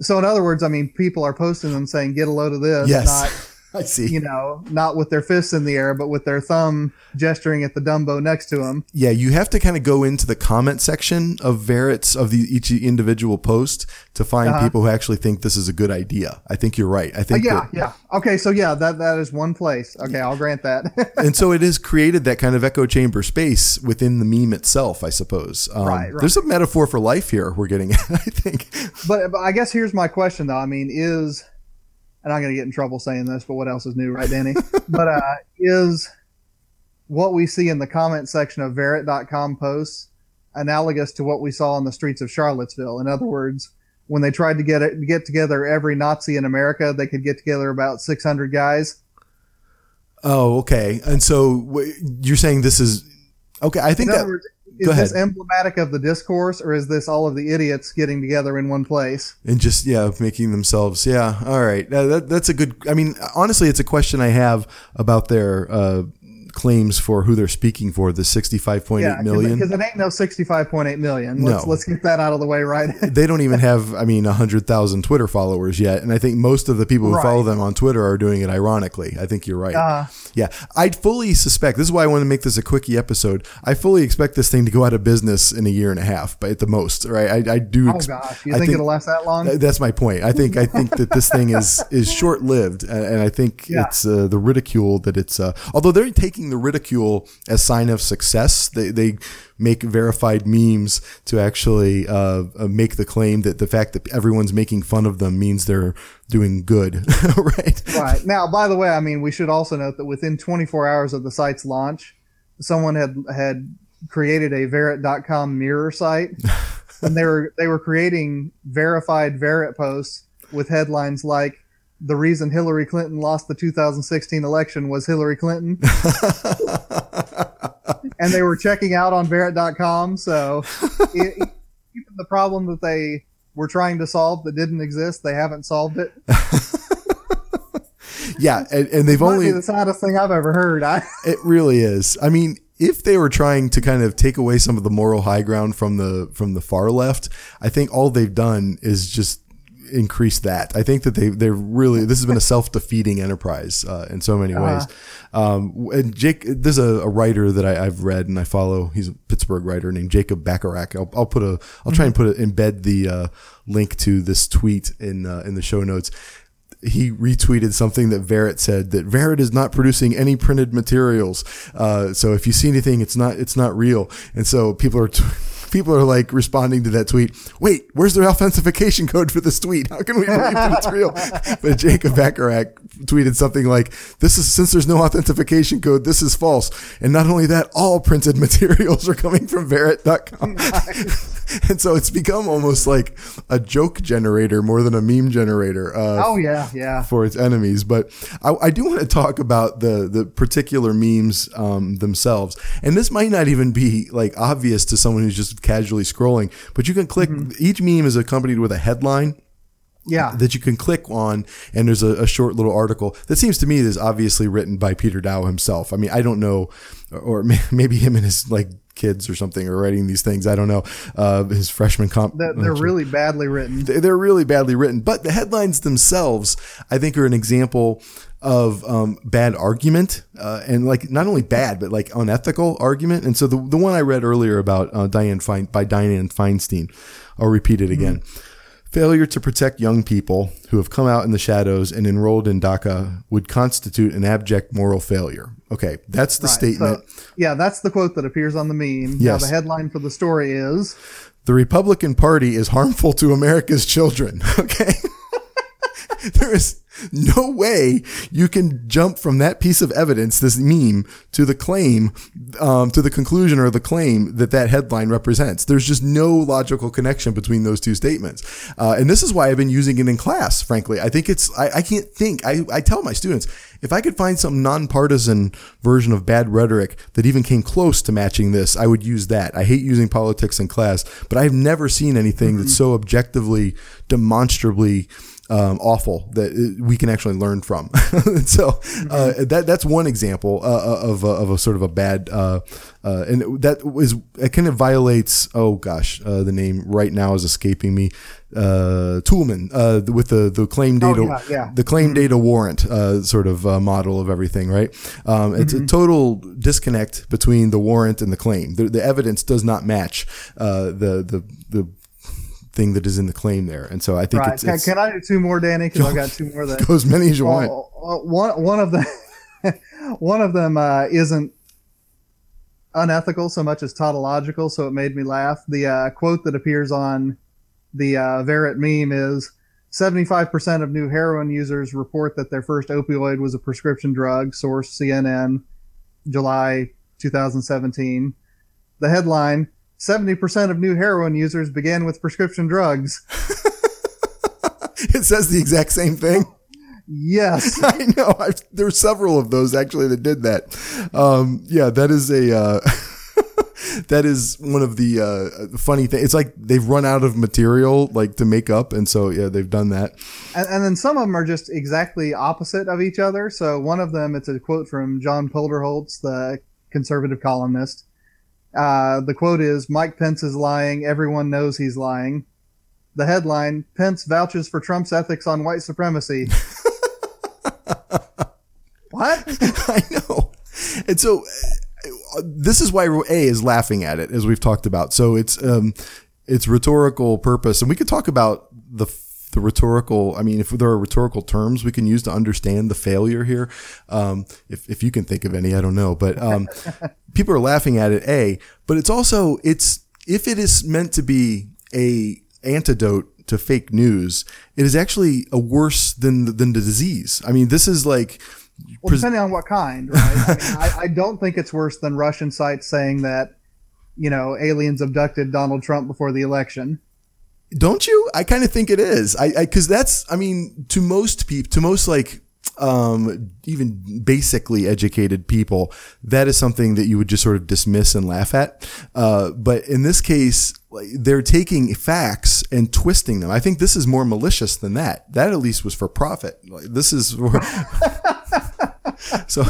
Speaker 7: So in other words, I mean, people are posting them saying, "Get a load of this,"
Speaker 5: Yes,
Speaker 7: not
Speaker 5: I see.
Speaker 7: you know, not with their fists in the air, but with their thumb gesturing at the Dumbo next to them.
Speaker 5: Yeah, you have to kind of go into the comment section of Verrit's of the each individual post to find
Speaker 7: Uh-huh.
Speaker 5: people who actually think this is a good idea. I think you're right. I
Speaker 7: Uh,
Speaker 5: think
Speaker 7: yeah,
Speaker 5: that-
Speaker 7: yeah. Okay, so yeah, that that is one place. Okay, I'll grant that.
Speaker 5: and so it has created that kind of echo chamber space within the meme itself, I suppose. Um,
Speaker 7: Right, right.
Speaker 5: There's a metaphor for life here we're getting at, I think.
Speaker 7: but, but I guess here's my question though. I mean, is and I'm going to get in trouble saying this, but what else is new, right, Danny? but uh, is what we see in the comment section of Verrit.com posts analogous to what we saw on the streets of Charlottesville? In other words, when they tried to get it, get together every Nazi in America, they could get together about 600 guys.
Speaker 5: Oh, okay. And so you're saying this is okay. I think that
Speaker 7: words, is this emblematic of the discourse, or is this all of the idiots getting together in one place?
Speaker 5: and just yeah, making themselves yeah. All right, that, that's a good. I mean, honestly, it's a question I have about their uh, claims for who they're speaking for. The sixty-five point eight million.
Speaker 7: because it ain't no 65.8 million. Let's,
Speaker 5: No.
Speaker 7: let's get that out of the way right.
Speaker 5: they don't even have, I mean, 100,000 Twitter followers yet. And I think most of the people who
Speaker 7: Right.
Speaker 5: follow them on Twitter are doing it ironically. I think you're right.
Speaker 7: Uh,
Speaker 5: yeah. I fully suspect, this is why I want to make this a quickie episode. I fully expect this thing to go out of business in a year and a half, but at the most, right? I, I do.
Speaker 7: oh
Speaker 5: ex-
Speaker 7: gosh, you
Speaker 5: I
Speaker 7: think, it'll last that long?
Speaker 5: That's my point. I think I think that this thing is is short lived, and, and I think
Speaker 7: Yeah.
Speaker 5: it's uh, the ridicule that it's. Uh, although they're taking the ridicule as sign of success, they they make verified memes to actually uh, uh, make the claim that the fact that everyone's making fun of them means they're doing good, right?
Speaker 7: right now, by the way, I mean we should also note that within 24 hours of the site's launch, someone had had created a Verrit.com mirror site, and they were they were creating verified Verrit posts with headlines like. The reason Hillary Clinton lost the 2016 election was Hillary Clinton. and they were checking out on Verrit.com. So, it, even the problem that they were trying to solve that didn't exist, they haven't solved it.
Speaker 5: Yeah, and, and they've only
Speaker 7: the saddest thing I've ever heard. I,
Speaker 5: It really is. I mean, if they were trying to kind of take away some of the moral high ground from the from the far left, I think all they've done is just increase that. I think that they they're really this has been a self defeating enterprise uh, in so many ways. Um, and Jake, there's a, a writer that I, I've read and I follow. He's a Pittsburgh writer named Jacob Bacharach. I'll, I'll put a I'll try and put it embed the uh, link to this tweet in uh, in the show notes he retweeted something that Verrit said that Verrit is not producing any printed materials. Uh, so if you see anything, it's not it's not real. And so people are. T- People are like responding to that tweet. Wait, where's the authentication code for this tweet? How can we believe that it's real? But Jacob Bacharach tweeted something like, "This is since there's no authentication code, this is false." And not only that, all printed materials are coming from Verrit.com. and so it's become almost like a joke generator more than a meme generator. Uh,
Speaker 7: oh yeah, yeah.
Speaker 5: for its enemies. But I, I do want to talk about the the particular memes um, themselves, and this might not even be like obvious to someone who's just casually scrolling. But you can click. Each meme is accompanied with a headline
Speaker 7: Yeah.
Speaker 5: that you can click on, and there's a, a short little article that seems to me is obviously written by Peter Daou himself. I mean, I don't know, or maybe him and his like kids or something are writing these things. I don't know. Uh, his freshman comp.
Speaker 7: They're, they're really badly written.
Speaker 5: They- They're really badly written, but the headlines themselves, I think, are an example of um, bad argument uh, and like not only bad but like unethical argument. And so the the one I read earlier about uh, Diane Fein by Diane Feinstein, I'll repeat it again. Failure to protect young people who have come out in the shadows and enrolled in DACA would constitute an abject moral failure. Okay, that's the
Speaker 7: Right,
Speaker 5: statement.
Speaker 7: So, yeah, that's the quote that appears on the meme. Now
Speaker 5: Yes.
Speaker 7: the headline for the story is
Speaker 5: the Republican Party is harmful to America's children. Okay. there is no way you can jump from that piece of evidence, this meme, to the claim, um, to the conclusion or the claim that that headline represents. There's just no logical connection between those two statements. Uh, and this is why I've been using it in class, frankly. I think it's, I, I can't think, I, I tell my students, if I could find some nonpartisan version of bad rhetoric that even came close to matching this, I would use that. I hate using politics in class, but I've never seen anything that's so objectively, demonstrably um, awful that uh, we can actually learn from. so uh, that that's one example uh, uh, of a, of a sort of a bad uh, uh, and that is it kind of violates. Oh gosh, uh, the name right now is escaping me. Uh, Toulmin uh, with the the claim
Speaker 7: Oh,
Speaker 5: data
Speaker 7: yeah, yeah.
Speaker 5: the claim data warrant uh, sort of uh, model of everything, right? Um, it's a total disconnect between the warrant and the claim. The, the evidence does not match uh, the the the thing that is in the claim there, and so I think
Speaker 7: Right.
Speaker 5: it's,
Speaker 7: Can,
Speaker 5: it's
Speaker 7: can I do two more, Danny? Because I got two more that
Speaker 5: go as many as you want.
Speaker 7: Well, uh, one one of them one of them uh, isn't unethical so much as tautological, so it made me laugh. The uh, quote that appears on the uh, Verrit meme is. 75% of new heroin users report that their first opioid was a prescription drug. Source CNN, July 2017. The headline 70% of new heroin users began with prescription drugs.
Speaker 5: It says the exact same thing.
Speaker 7: Yes.
Speaker 5: I know. i there were several of those actually that did that. Um, yeah, that is a. Uh, that is one of the uh, funny things. It's like they've run out of material like to make up, and so yeah, they've done that.
Speaker 7: and, and then some of them are just exactly opposite of each other. So one of them, it's a quote from John Podhoretz, the conservative columnist. Uh, the quote is Mike Pence is lying. Everyone knows he's lying. The headline Pence vouches for Trump's ethics on white supremacy. what?
Speaker 5: I know. And so uh, this is why A is laughing at it, as we've talked about. So it's um, it's rhetorical purpose, and we could talk about the the rhetorical. I mean, if there are rhetorical terms we can use to understand the failure here, um, if if you can think of any, I don't know, but um, people are laughing at it. A, but it's also it's if it is meant to be a antidote to fake news, it is actually a worse than than the disease. I mean, this is like.
Speaker 7: Well, depending on what kind, right? I, mean, I, I don't think it's worse than Russian sites saying that, you know, aliens abducted Donald Trump before the election.
Speaker 5: Don't you? I kind of think it is. I, I, cause that's, I mean, to most people, to most like, um, even basically educated people, that is something that you would just sort of dismiss and laugh at. Uh, but in this case, they're taking facts and twisting them. I think this is more malicious than that. That at least was for profit. Like, this is so,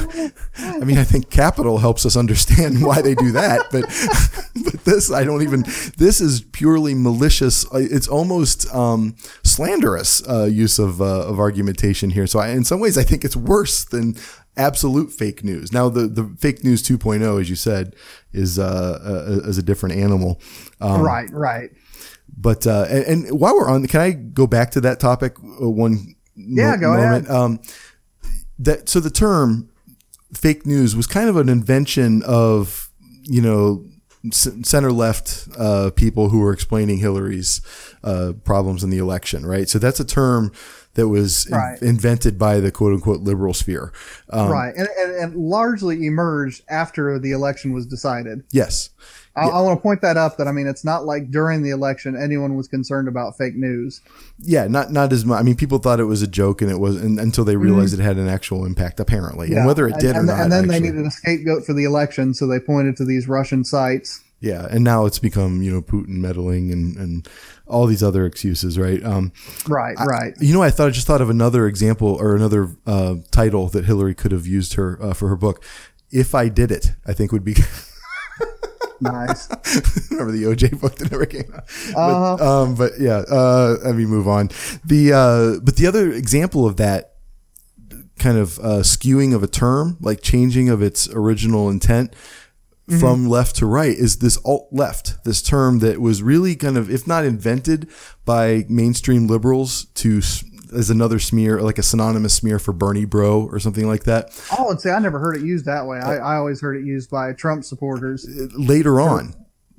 Speaker 5: I mean, I think capital helps us understand why they do that, but this, I don't even, this is purely malicious. It's almost, um, slanderous, uh, use of, uh, of argumentation here. So I, in some ways, I think it's worse than absolute fake news. Now, the, the fake news 2.0, as you said, is, uh, uh is a different animal. Um,
Speaker 7: right, right.
Speaker 5: But, uh, and, and while we're on, can I go back to that topic uh, one
Speaker 7: Yeah,
Speaker 5: mo-
Speaker 7: go ahead.
Speaker 5: Um, that so the term fake news was kind of an invention of you know center left uh, people who were explaining Hillary's uh, problems in the election, right? So that's a term that was in- invented by the quote unquote liberal sphere. Um,
Speaker 7: right. And, and, and largely emerged after the election was decided.
Speaker 5: Yes.
Speaker 7: I, I want to point that up that, I mean, it's not like during the election anyone was concerned about fake news.
Speaker 5: Yeah, not not as much. I mean, people thought it was a joke, and it was and, until they realized it had an actual impact, apparently. And whether it did
Speaker 7: Mm-hmm. and,
Speaker 5: or
Speaker 7: and,
Speaker 5: not,
Speaker 7: And then
Speaker 5: actually.
Speaker 7: they needed a scapegoat for the election, so they pointed to these Russian sites.
Speaker 5: Yeah, and now it's become you know Putin meddling and and all these other excuses, right? Um,
Speaker 7: Right, right.
Speaker 5: you know, I thought I just thought of another example or another uh, title that Hillary could have used her uh, for her book. If I did it, I think would be.
Speaker 7: Nice.
Speaker 5: Remember the OJ book that never came out.
Speaker 7: Uh-huh.
Speaker 5: But, um, but yeah, uh, let me move on. The uh, but the other example of that kind of uh, skewing of a term, like changing of its original intent
Speaker 7: Mm-hmm.
Speaker 5: from left to right, is this alt left. This term that was really kind of, if not invented by mainstream liberals to s- as another smear, like a synonymous smear for Bernie Bro or something like that.
Speaker 7: Oh, and see, I never heard it used that way. I, I always heard it used by Trump supporters.
Speaker 5: later on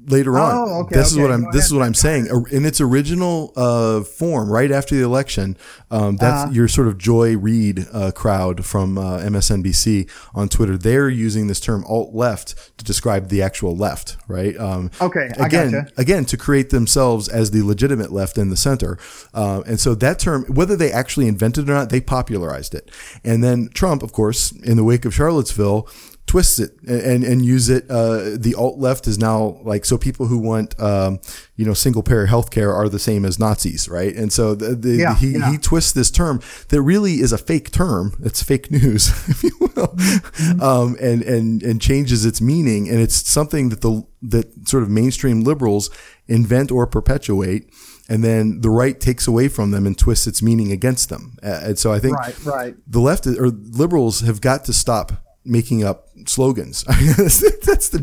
Speaker 5: later on.
Speaker 7: Oh, okay,
Speaker 5: this is what i'm
Speaker 7: Go
Speaker 5: this is what i'm saying. In its original uh, form right after the election. Um, that's
Speaker 7: Uh-huh.
Speaker 5: your sort of joy reid uh, crowd from uh, msnbc on twitter. They're using this term alt left to describe the actual left right? Um,
Speaker 7: Okay, I
Speaker 5: again
Speaker 7: gotcha.
Speaker 5: again to create themselves as the legitimate left in the center. Uh, and so that term whether they actually invented it or not they popularized it. And then trump of course in the wake of charlottesville twists it and and use it. Uh, the alt left is now like so people who want um, you know single payer healthcare are the same as Nazis, right? And so the, the,
Speaker 7: Yeah,
Speaker 5: he
Speaker 7: yeah.
Speaker 5: he twists this term that really is a fake term. It's fake news, if you will,
Speaker 7: Mm-hmm.
Speaker 5: um, and and and changes its meaning. And it's something that the that sort of mainstream liberals invent or perpetuate. And then the right takes away from them and twists its meaning against them. And so I think
Speaker 7: Right, right.
Speaker 5: the left or liberals have got to stop making up slogans. that's, that's the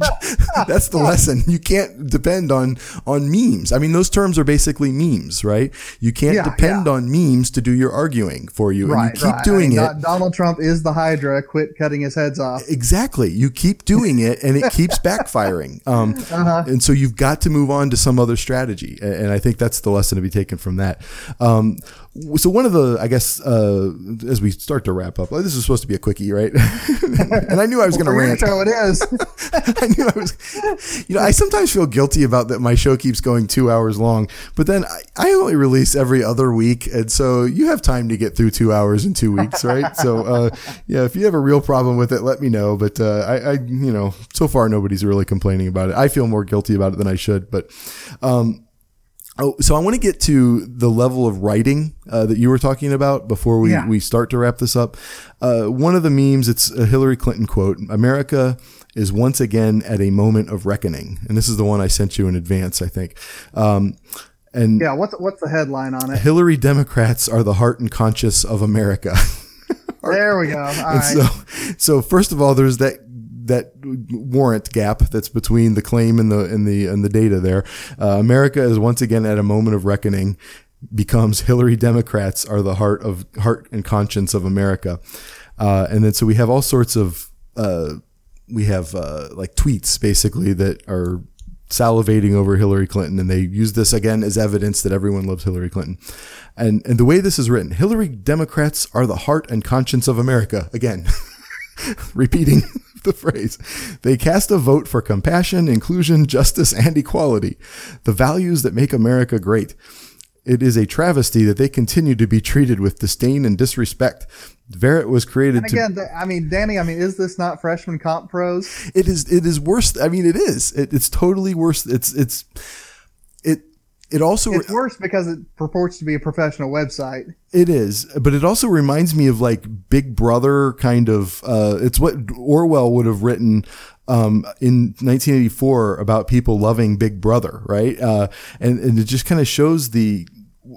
Speaker 5: that's the lesson. You can't depend on on memes. I mean, those terms are basically memes, right? You can't
Speaker 7: Yeah,
Speaker 5: depend
Speaker 7: yeah.
Speaker 5: on memes to do your arguing for you,
Speaker 7: Right,
Speaker 5: and you keep
Speaker 7: right.
Speaker 5: doing
Speaker 7: I
Speaker 5: it.
Speaker 7: mean, Do- Donald Trump is the Hydra. Quit cutting his heads off.
Speaker 5: Exactly. You keep doing it and it keeps backfiring. Um,
Speaker 7: Uh-huh.
Speaker 5: And so you've got to move on to some other strategy. And I think that's the lesson to be taken from that. Um, so one of the, I guess, uh, as we start to wrap up, this is supposed to be a quickie, right? and I knew I was going to
Speaker 7: For
Speaker 5: rant.
Speaker 7: show, it is.
Speaker 5: I knew I was, you know, I sometimes feel guilty about that. My show keeps going two hours long, but then I, I only release every other week. And so you have time to get through two hours in two weeks, right? so, uh, yeah, if you have a real problem with it, let me know. But, uh, I, I, you know, so far nobody's really complaining about it. I feel more guilty about it than I should, but, um, Oh, so I want to get to the level of writing uh, that you were talking about before we,
Speaker 7: Yeah.
Speaker 5: we start to wrap this up. Uh, one of the memes, it's a Hillary Clinton quote America is once again at a moment of reckoning. And this is the one I sent you in advance, I think. Um, and
Speaker 7: yeah. What's what's the headline on it?
Speaker 5: Hillary Democrats are the heart and conscience of America.
Speaker 7: There we go. All
Speaker 5: And
Speaker 7: right.
Speaker 5: so, so first of all, there's that that warrant gap that's between the claim and the and the and the data there. Uh, America is once again at a moment of reckoning. Becomes Hillary Democrats are the heart of heart and conscience of America, uh, and then so we have all sorts of uh, we have uh, like tweets basically that are salivating over Hillary Clinton, and they use this again as evidence that everyone loves Hillary Clinton. And and the way this is written, Hillary Democrats are the heart and conscience of America. Again, repeating the phrase. They cast a vote for compassion, inclusion, justice, and equality, the values that make America great. It is a travesty that they continue to be treated with disdain and disrespect. Verrit was created
Speaker 7: And
Speaker 5: to
Speaker 7: again, th- I mean, Danny, I mean, is this not freshman comp pros?
Speaker 5: it is it is worse. I mean, it is. It, it's totally worse. It's it's it it also
Speaker 7: It's worse because it purports to be a professional website.
Speaker 5: it is, but it also reminds me of like Big Brother kind of. Uh, it's what Orwell would have written um, in 1984 about people loving Big Brother, right? Uh, and and it just kind of shows the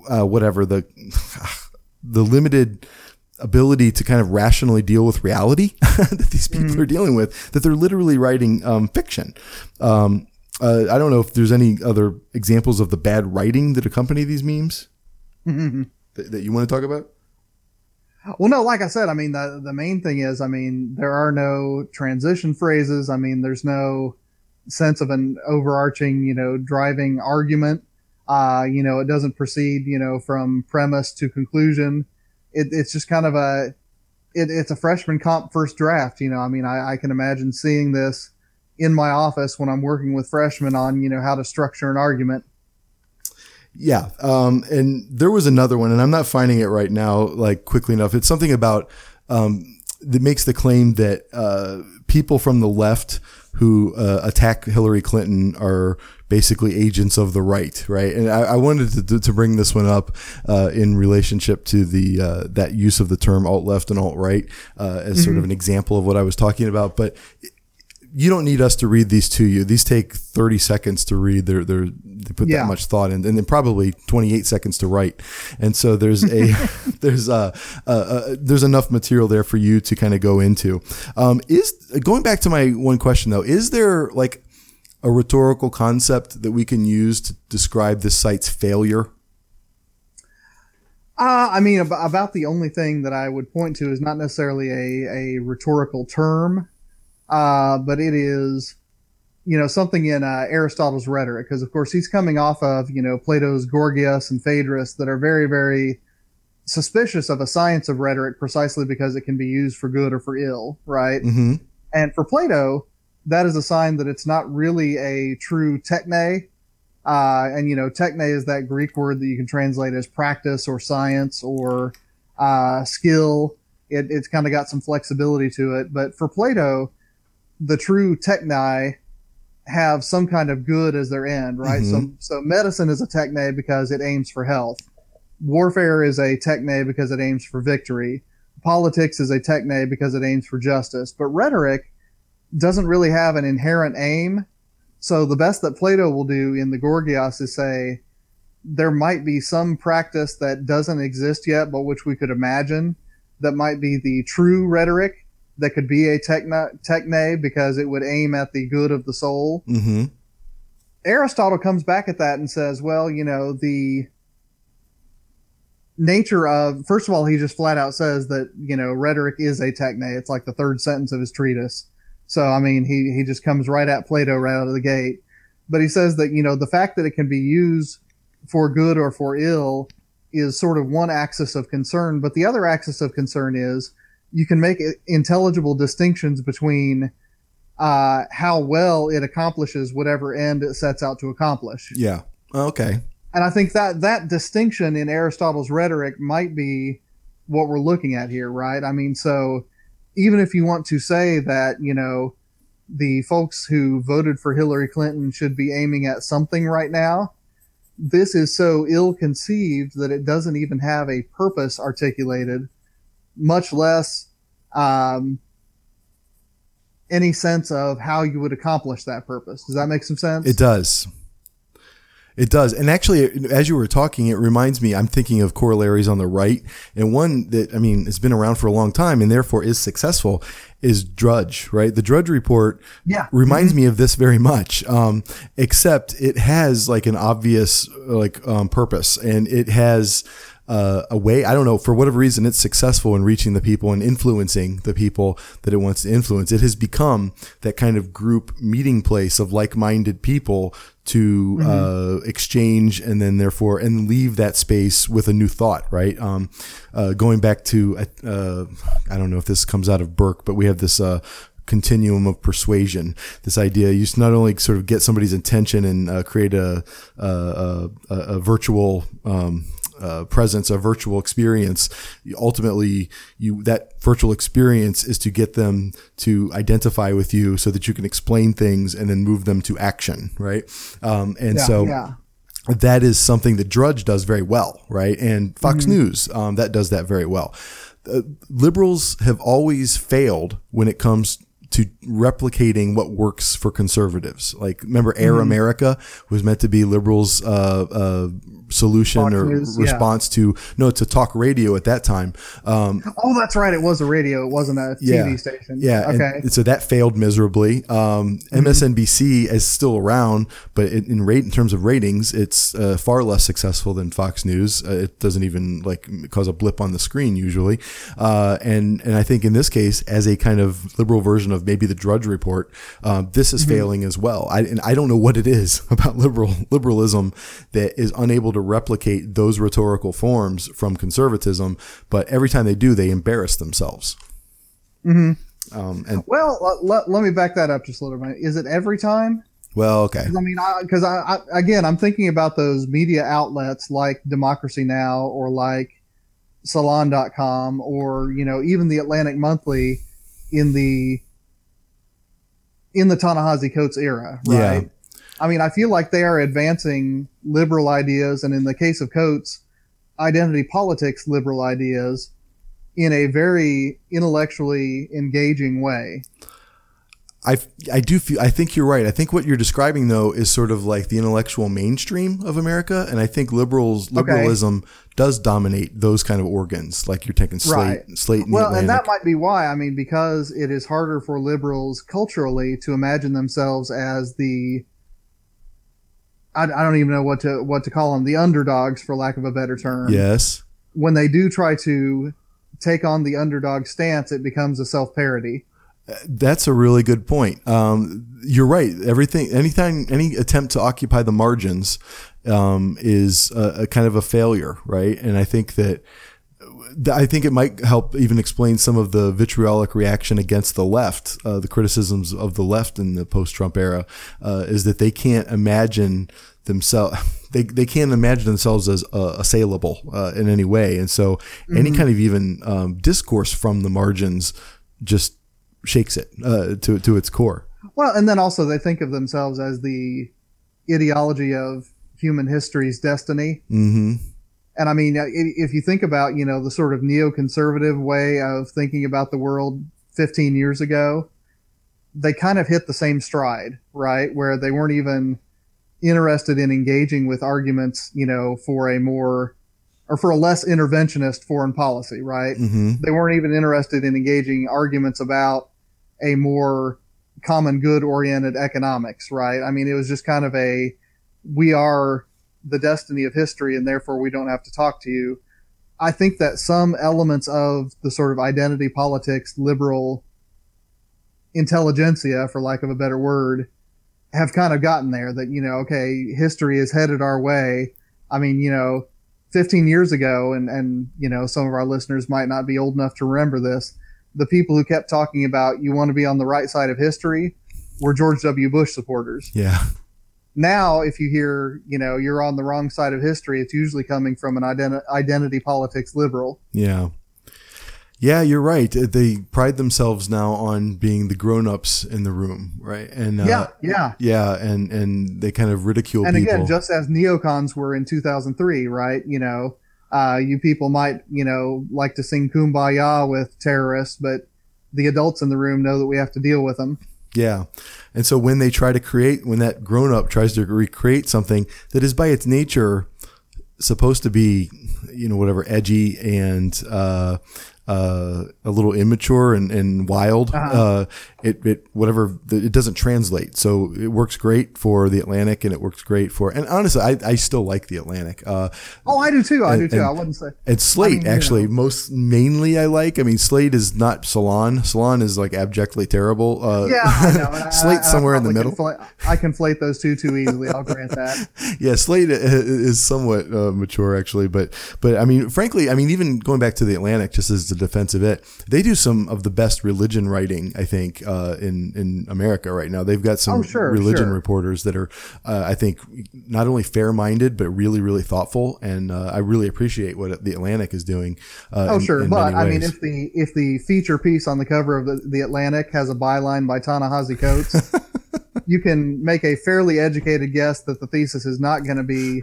Speaker 5: uh, whatever the the limited ability to kind of rationally deal with reality that these people are dealing with that they're literally writing um, fiction um, uh, i don't know if there's any other examples of the bad writing that accompany these memes that, that you want to talk about
Speaker 7: Well, no, like I said, I mean, the, the main thing is, I mean, there are no transition phrases. I mean, there's no sense of an overarching, you know, driving argument. Uh, you know, it doesn't proceed, you know, from premise to conclusion. It, it's just kind of a, it, it's a freshman comp first draft. You know, I mean, I, I can imagine seeing this in my office when I'm working with freshmen on, you know, how to structure an argument.
Speaker 5: Yeah. Um, and there was another one, and I'm not finding it right now, like quickly enough. It's something about um, that makes the claim that uh, people from the left who uh, attack Hillary Clinton are basically agents of the right, right? And I, I wanted to, to bring this one up uh, in relationship to the uh, that use of the term alt left and alt right uh, as sort of an example of what I was talking about, but you don't need us to read these to you. These take 30 seconds to read. They're, they're, they put
Speaker 7: Yeah.
Speaker 5: that much thought in, and then probably 28 seconds to write. And so there's a, there's a, uh, uh, there's enough material there for you to kind of go into. Um, is going back to my one question though, is there like a rhetorical concept that we can use to describe this site's failure?
Speaker 7: Uh, I mean, about the only thing that I would point to is not necessarily a, a rhetorical term, uh, but it is, you know, something in uh, Aristotle's rhetoric, because of course he's coming off of, you know, Plato's Gorgias and Phaedrus that are very, very suspicious of a science of rhetoric precisely because it can be used for good or for ill, right?
Speaker 5: Mm-hmm.
Speaker 7: And for Plato, that is a sign that it's not really a true techne. Uh, and you know, techne is that Greek word that you can translate as practice or science or uh, skill. It, it's kind of got some flexibility to it. But for Plato, the true techni have some kind of good as their end, right?
Speaker 5: Mm-hmm.
Speaker 7: So, so medicine is a techne because it aims for health. Warfare is a techne because it aims for victory. Politics is a techne because it aims for justice. But rhetoric doesn't really have an inherent aim. So the best that Plato will do in the Gorgias is say, there might be some practice that doesn't exist yet, but which we could imagine that might be the true rhetoric that could be a techna, techne because it would aim at the good of the soul.
Speaker 5: Mm-hmm.
Speaker 7: Aristotle comes back at that and says, well, you know, the nature of, first of all, he just flat out says that, you know, rhetoric is a techne. It's like the third sentence of his treatise. So, I mean, he, he just comes right at Plato right out of the gate. But he says that, you know, the fact that it can be used for good or for ill is sort of one axis of concern. But the other axis of concern is you can make intelligible distinctions between uh, how well it accomplishes whatever end it sets out to accomplish.
Speaker 5: Yeah. Okay.
Speaker 7: And I think that that distinction in Aristotle's rhetoric might be what we're looking at here, right? I mean, so even if you want to say that, you know, the folks who voted for Hillary Clinton should be aiming at something right now, this is so ill conceived that it doesn't even have a purpose articulated, much less um, any sense of how you would accomplish that purpose. Does that make some sense?
Speaker 5: It does. It does. And actually, as you were talking, it reminds me, I'm thinking of corollaries on the right. And one that, I mean, has been around for a long time and therefore is successful is Drudge, right? The Drudge Report
Speaker 7: Yeah.
Speaker 5: reminds me of this very much. Um, except it has like an obvious, like, um, purpose and it has, uh, a way. I don't know for whatever reason it's successful in reaching the people and influencing the people that it wants to influence. It has become that kind of group meeting place of like-minded people to uh, exchange and then therefore and leave that space with a new thought. Right. Um, uh, going back to uh, I don't know if this comes out of Burke, but we have this. Uh, continuum of persuasion. This idea you not only sort of get somebody's attention and uh, create a a, a, a virtual um, uh, presence, a virtual experience. Ultimately, you that virtual experience is to get them to identify with you, so that you can explain things and then move them to action, right? Um, and
Speaker 7: Yeah,
Speaker 5: so
Speaker 7: yeah.
Speaker 5: that is something that Drudge does very well, right? And Fox News um, that does that very well. Uh, liberals have always failed when it comes to replicating what works for conservatives. Like, remember, Air America was meant to be liberals' uh, uh, solution
Speaker 7: Fox
Speaker 5: or
Speaker 7: News, yeah.
Speaker 5: response to no to talk radio at that time. Um,
Speaker 7: Oh, that's right. It was a radio. It wasn't a TV station.
Speaker 5: yeah.
Speaker 7: Okay.
Speaker 5: and so that failed miserably. Um, MSNBC is still around, but in, in rate in terms of ratings, it's uh, far less successful than Fox News. Uh, it doesn't even like cause a blip on the screen usually. Uh, and and I think in this case, as a kind of liberal version of maybe the Drudge Report, um, this is failing as well. I and I don't know what it is about liberal liberalism that is unable to replicate those rhetorical forms from conservatism. But every time they do, they embarrass themselves. Um, and
Speaker 7: Well, let, let, me back that up just a little bit. Is it every time?
Speaker 5: well, okay.
Speaker 7: I mean, because I, I, again, I'm thinking about those media outlets like Democracy Now or like Salon.com or you know even the Atlantic Monthly in the in the Ta-Nehisi Coates era,
Speaker 5: Yeah.
Speaker 7: right? I mean, I feel like they are advancing liberal ideas, and in the case of Coates, identity politics liberal ideas in a very intellectually engaging way.
Speaker 5: I, I do feel, I think you're right. I think what you're describing though is sort of like the intellectual mainstream of America. And I think liberals, liberalism does dominate those kind of organs. Like you're taking slate,
Speaker 7: Right.
Speaker 5: slate
Speaker 7: Well, and that might be why. I mean, because it is harder for liberals culturally to imagine themselves as the I, I don't even know what to what to call them, the underdogs, for lack of a better term.
Speaker 5: yes.
Speaker 7: When they do try to take on the underdog stance, it becomes a self parody.
Speaker 5: That's a really good point. Um, you're right. Everything, anytime, any attempt to occupy the margins, um, is a, a kind of a failure, right? And I think that, I think it might help even explain some of the vitriolic reaction against the left, uh, the criticisms of the left in the post-Trump era, uh, is that they can't imagine themselves, they, they can't imagine themselves as uh, assailable uh, in any way. And so any kind of even um, discourse from the margins just shakes it uh, to to its core.
Speaker 7: Well, and then also they think of themselves as the ideology of human history's destiny.
Speaker 5: hmm
Speaker 7: And I mean, if you think about, you know, the sort of neoconservative way of thinking about the world 15 years ago, they kind of hit the same stride, right? Where they weren't even interested in engaging with arguments, you know, for a more or for a less interventionist foreign policy, right?
Speaker 5: hmm
Speaker 7: They weren't even interested in engaging arguments about a more common good oriented economics, right? I mean, it was just kind of a we are the destiny of history and therefore we don't have to talk to you. I think that some elements of the sort of identity politics, liberal intelligentsia, for lack of a better word, have kind of gotten there that, you know, okay, history is headed our way. I mean, you know, 15 years ago, and, and, you know, some of our listeners might not be old enough to remember this. The people who kept talking about you want to be on the right side of history were George W. Bush supporters.
Speaker 5: Yeah.
Speaker 7: Now, if you hear, you know, you're on the wrong side of history, it's usually coming from an identi- identity politics liberal.
Speaker 5: Yeah. Yeah, you're right. Uh, They pride themselves now on being the grown-ups in the room, right? And uh,
Speaker 7: yeah, yeah.
Speaker 5: yeah, and and they kind of ridicule
Speaker 7: and
Speaker 5: people.
Speaker 7: again, just as neocons were in 2003, right? You know, uh, you people might, you know, like to sing kumbaya with terrorists, but the adults in the room know that we have to deal with them.
Speaker 5: Yeah. And so when they try to create, when that grown up tries to recreate something that is by its nature supposed to be, you know, whatever, edgy and, uh, uh, a little immature and, and wild. uh it, it, whatever, it doesn't translate. So it works great for the Atlantic and it works great for, and honestly, I, I still like the Atlantic. Uh,
Speaker 7: Oh, I do too. I
Speaker 5: And-
Speaker 7: do too. I wouldn't say.
Speaker 5: and Slate,
Speaker 7: I mean, you
Speaker 5: actually,
Speaker 7: know.
Speaker 5: most mainly I like. I mean, Slate is not Salon. Salon is like abjectly terrible. Uh,
Speaker 7: Yeah, I know. and I-
Speaker 5: Slate
Speaker 7: I-
Speaker 5: somewhere in the middle.
Speaker 7: conflate- I conflate those two too easily. I'll grant that.
Speaker 5: yeah, Slate is somewhat uh, mature actually, but but I mean, frankly, I mean, even going back to the Atlantic, just as a defense of it, they do some of the best religion writing I think uh, in in America right now. They've got some
Speaker 7: Oh, sure,
Speaker 5: religion
Speaker 7: sure.
Speaker 5: reporters that are, uh, I think, not only fair minded but really really thoughtful, and uh, I really appreciate what the Atlantic is doing. Uh,
Speaker 7: Oh,
Speaker 5: in-
Speaker 7: sure.
Speaker 5: in
Speaker 7: But I mean, if the if the feature piece on the cover of the, the Atlantic has a byline by Ta-Nehisi Coates, you can make a fairly educated guess that the thesis is not going to be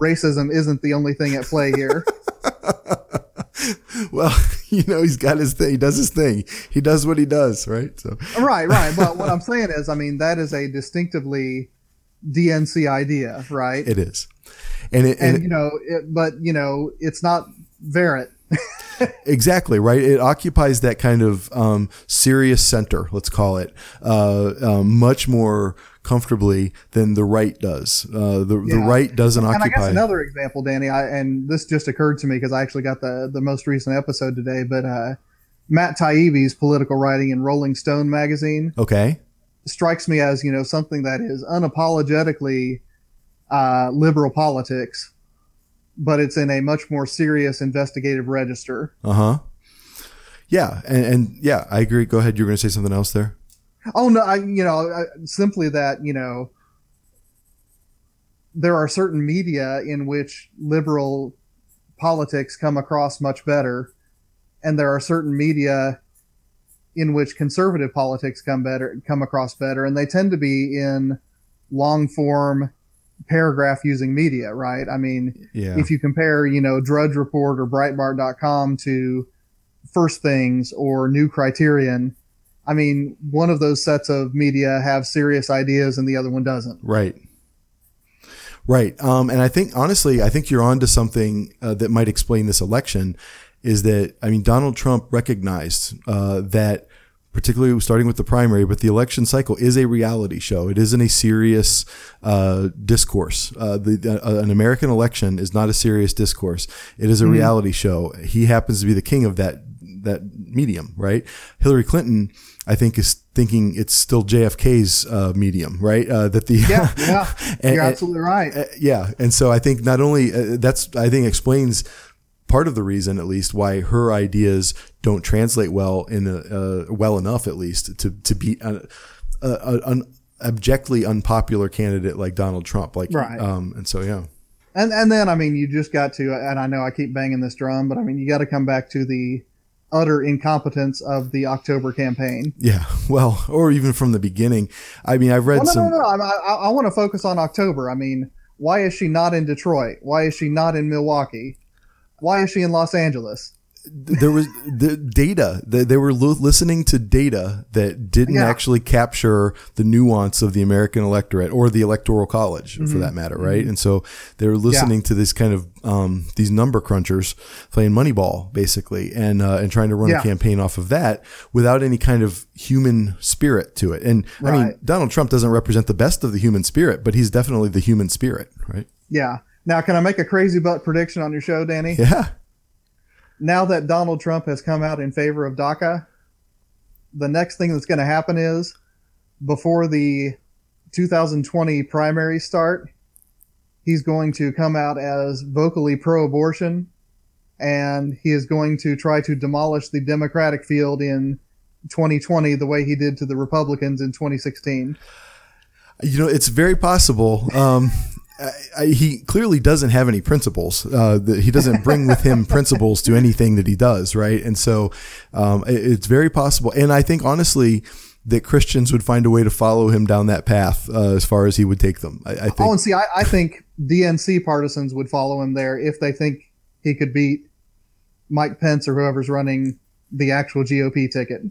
Speaker 7: racism isn't the only thing at play here.
Speaker 5: well, you know, he's got his thing. He does his thing. He does what he does, right? So
Speaker 7: right, right. But what I'm saying is, I mean, that is a distinctively DNC idea, right?
Speaker 5: it is, and it,
Speaker 7: and
Speaker 5: and
Speaker 7: you know, it, but you know, it's not Verrit.
Speaker 5: Exactly right. It occupies that kind of um, serious center, let's call it, uh, um, much more comfortably than the right does. Uh, the the right doesn't occupy.
Speaker 7: And I guess another example, Danny, I, and this just occurred to me because I actually got the the most recent episode today. But uh, Matt Taibbi's political writing in Rolling Stone magazine
Speaker 5: okay.
Speaker 7: strikes me as you know something that is unapologetically uh, liberal politics, but it's in a much more serious investigative register.
Speaker 5: Uh huh. Yeah, and, and yeah, I agree. Go ahead. You're going to say something else there.
Speaker 7: Oh no, I, you know, I, simply that you know there are certain media in which liberal politics come across much better, and there are certain media in which conservative politics come better come across better, and they tend to be in long form paragraph using media, right? I mean,
Speaker 5: Yeah.
Speaker 7: if you compare, you know, Drudge Report or Breitbart.com to First Things or New Criterion, I mean, one of those sets of media have serious ideas and the other one doesn't.
Speaker 5: Right. Right. Um, and I think, honestly, I think you're onto something uh, that might explain this election is that, I mean, Donald Trump recognized uh, that, particularly starting with the primary, but the election cycle is a reality show. It isn't a serious uh, discourse. Uh, the, uh, an American election is not a serious discourse. It is a reality show. He happens to be the king of that that medium, right? Hillary Clinton, I think, is thinking it's still JFK's uh, medium, right? Uh, that the
Speaker 7: Yeah, yeah,
Speaker 5: And-
Speaker 7: you're absolutely right.
Speaker 5: uh, yeah, and so I think not only uh, that's I think explains part of the reason at least why her ideas don't translate well in a, uh, well enough at least to to beat a, a, a, an abjectly unpopular candidate like Donald Trump, like
Speaker 7: Right.
Speaker 5: Um, and so yeah,
Speaker 7: And and then I mean, you just got to, and I know I keep banging this drum, but I mean, you got to come back to the utter incompetence of the October campaign.
Speaker 5: Yeah, well, or even from the beginning. I mean, I've read
Speaker 7: Well, no,
Speaker 5: some.
Speaker 7: no, no. I, I, I want to focus on October. I mean, why is she not in Detroit? Why is she not in Milwaukee? Why is she in Los Angeles?
Speaker 5: There was the data they, they were lo- listening to data that didn't
Speaker 7: Yeah.
Speaker 5: actually capture the nuance of the American electorate or the electoral college
Speaker 7: Mm-hmm.
Speaker 5: for that matter, right? And so they were listening to this kind of um, these number crunchers playing Moneyball basically, and uh, and trying to run
Speaker 7: Yeah.
Speaker 5: a campaign off of that without any kind of human spirit to it. And I mean, Donald Trump doesn't represent the best of the human spirit, but he's definitely the human spirit, right?
Speaker 7: Yeah. Now, can I make a crazy butt prediction on your show, Danny?
Speaker 5: Yeah.
Speaker 7: Now that Donald Trump has come out in favor of DACA, the next thing that's going to happen is before the 2020 primaries start, he's going to come out as vocally pro abortion and he is going to try to demolish the Democratic field in 2020 the way he did to the Republicans in 2016.
Speaker 5: You know, it's very possible. Um, I, I, he clearly doesn't have any principles. Uh, that he doesn't bring with him principles to anything that he does, right? And so, um, it- it's very possible. And I think honestly that Christians would find a way to follow him down that path uh, as far as he would take them. I, I think.
Speaker 7: Oh, and see, I, I think DNC partisans would follow him there if they think he could beat Mike Pence or whoever's running the actual GOP ticket.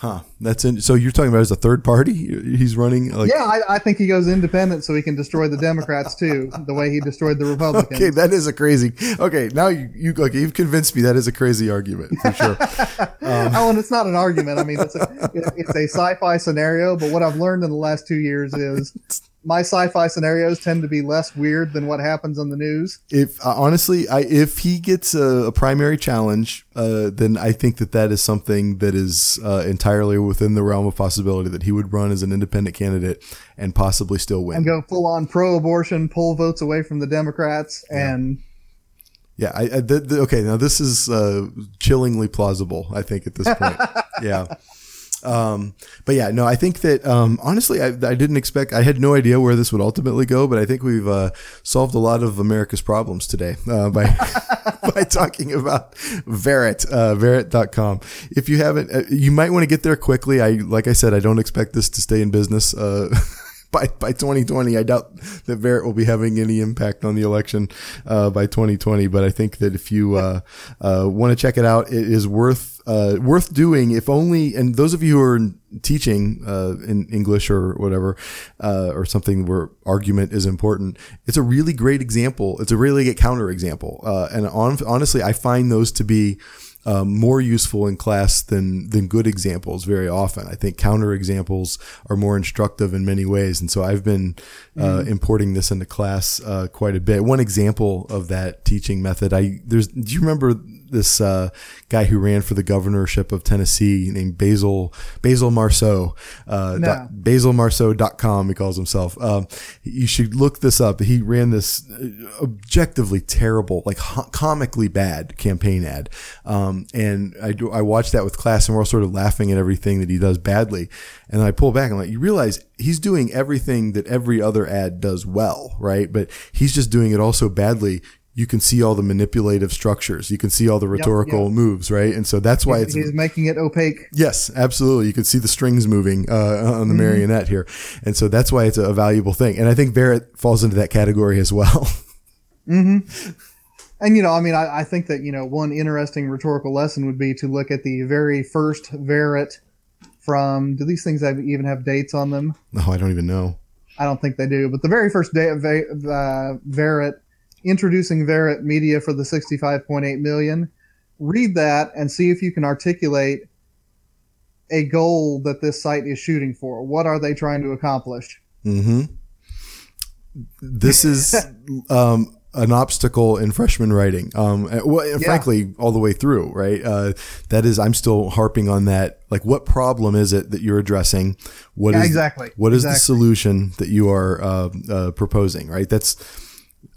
Speaker 5: Huh. That's in, so you're talking about as a third party? He's running like.
Speaker 7: Yeah, I, I think he goes independent so he can destroy the Democrats too, the way he destroyed the Republicans.
Speaker 5: Okay, that is a crazy. Okay, now you you okay, you've convinced me that is a crazy argument for sure.
Speaker 7: oh, and it's not an argument. I mean, it's a, it- it's a sci-fi scenario. But what I've learned in the last two years is my sci-fi scenarios tend to be less weird than what happens on the news.
Speaker 5: if uh, honestly, I if he gets a, a primary challenge, uh, then I think that that is something that is uh, entirely within the realm of possibility that he would run as an independent candidate and possibly still win.
Speaker 7: and go full on pro-abortion, pull votes away from the Democrats, and
Speaker 5: Yeah, I, I th- th- okay. Now this is uh, chillingly plausible. I think at this point. yeah. Um, but yeah, no, I think that um, honestly, I, I didn't expect. I had no idea where this would ultimately go, but I think we've uh, solved a lot of America's problems today uh, by by talking about Verrit, uh, Verrit.com. If you haven't, uh, you might want to get there quickly. I like I said, I don't expect this to stay in business. Uh, by by 2020. I doubt that Verrit will be having any impact on the election uh, by 2020. But I think that if you uh, uh, want to check it out, it is worth uh, worth doing. If only, and those of you who are teaching uh, in English or whatever, uh, or something where argument is important, it's a really great example. It's a really good counter example. Uh, and on, honestly, I find those to be um, more useful in class than than good examples very often. I think counter examples are more instructive in many ways, and so I've been uh, importing this into class uh, quite a bit. One example of that teaching method, I there's. Do you remember this uh, guy who ran for the governorship of Tennessee named Basil Basil Marceaux? Uh,
Speaker 7: No.
Speaker 5: dot- BasilMarceaux.com, he calls himself. Um, you should look this up. He ran this uh, objectively terrible, like ho- comically bad campaign ad. Um, and I do, I watched that with class and we're all sort of laughing at everything that he does badly. And I pull back and I'm like, you realize he's doing everything that every other ad does well, right? But he's just doing it all so badly. You can see all the manipulative structures. You can see all the rhetorical
Speaker 7: yep.
Speaker 5: moves, right? And so that's why it's
Speaker 7: he's making it opaque.
Speaker 5: Yes, absolutely. You can see the strings moving uh, on the marionette here, and so that's why it's a valuable thing. And I think Verrit falls into that category as well. Hmm.
Speaker 7: And you know, I mean, I, I think that you know, one interesting rhetorical lesson would be to look at the very first Verrit from. Do these things have, even have dates on them?
Speaker 5: no, I don't even know.
Speaker 7: I don't think they do. But the very first day of uh, Verrit introducing Verrit Media for the 65.8 million. Read that and see if you can articulate a goal that this site is shooting for. What are they trying to accomplish?
Speaker 5: hmm This is um, an obstacle in freshman writing. Um, well,
Speaker 7: Yeah.
Speaker 5: frankly, all the way through, right? Uh, that is, I'm still harping on that. Like, what problem is it that you're addressing? What is
Speaker 7: Yeah, exactly.
Speaker 5: What is the solution that you are uh, uh, proposing? Right? That's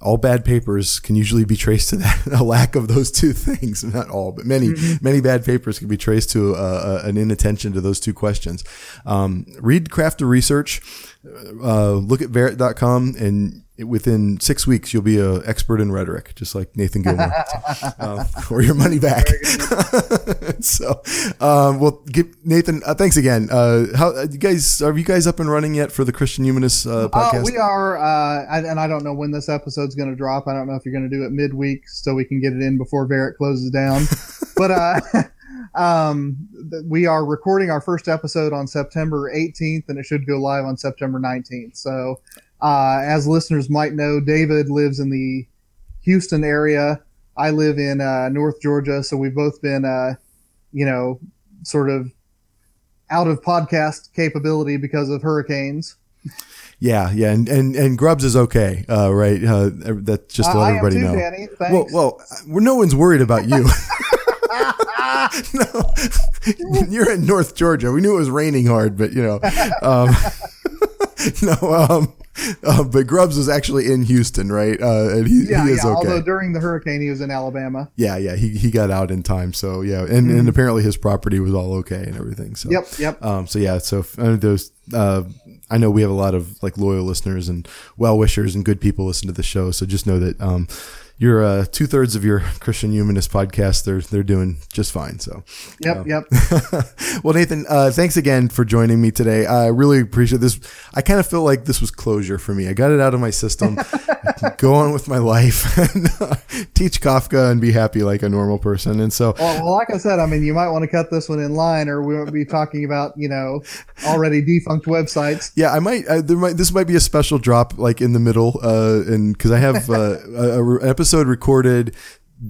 Speaker 5: all bad papers can usually be traced to that a lack of those two things. Not all, but many many bad papers can be traced to uh, uh, an inattention to those two questions. Um, read craft of research. Uh, look at Verrit.com and within six weeks you'll be an expert in rhetoric, just like Nathan Gilmour, uh, or your money back. so, um, well, get, Nathan, uh, thanks again. Uh, how uh, you guys are you guys up and running yet for the Christian Humanist uh, podcast?
Speaker 7: Oh, we are, uh, and I don't know when this episode's going to drop. I don't know if you're going to do it midweek so we can get it in before Verrit closes down. but uh, um, we are recording our first episode on September 18th, and it should go live on September 19th. So, uh, as listeners might know, David lives in the Houston area. I live in uh, North Georgia, so we've both been, uh, you know, sort of out of podcast capability because of hurricanes.
Speaker 5: Yeah, yeah, and and, and Grubbs is okay, uh, right? Uh, that's just to let everybody
Speaker 7: too,
Speaker 5: know.
Speaker 7: Danny.
Speaker 5: Well, well, we're, no one's worried about you. no, you're in North Georgia. We knew it was raining hard, but you know, um, no. Um, uh, but Grubbs is actually in Houston, right? Uh, and he,
Speaker 7: yeah,
Speaker 5: he is
Speaker 7: yeah.
Speaker 5: okay.
Speaker 7: Although during the hurricane, he was in Alabama.
Speaker 5: yeah, yeah, he, he got out in time. So yeah, and, and apparently his property was all okay and everything. So
Speaker 7: Mm-hmm. Yep, yep.
Speaker 5: Um, so yeah, so uh, those uh, I know we have a lot of like loyal listeners and well wishers and good people listen to the show. So just know that um, you're uh, two thirds of your Christian Humanist podcast. They're they're doing just fine. So
Speaker 7: Yep, yep.
Speaker 5: well, Nathan, uh, thanks again for joining me today. I really appreciate this. I kind of feel like this was closure for me. I got it out of my system. Go on with my life and uh, teach Kafka and be happy like a normal person. And so,
Speaker 7: Well, well, like I said, I mean, you might want to cut this one in line, or we won't be talking about you know already defunct websites.
Speaker 5: yeah, I might. Uh, there might. This might be a special drop, like in the middle, uh, and because I have uh, a, a re- episode recorded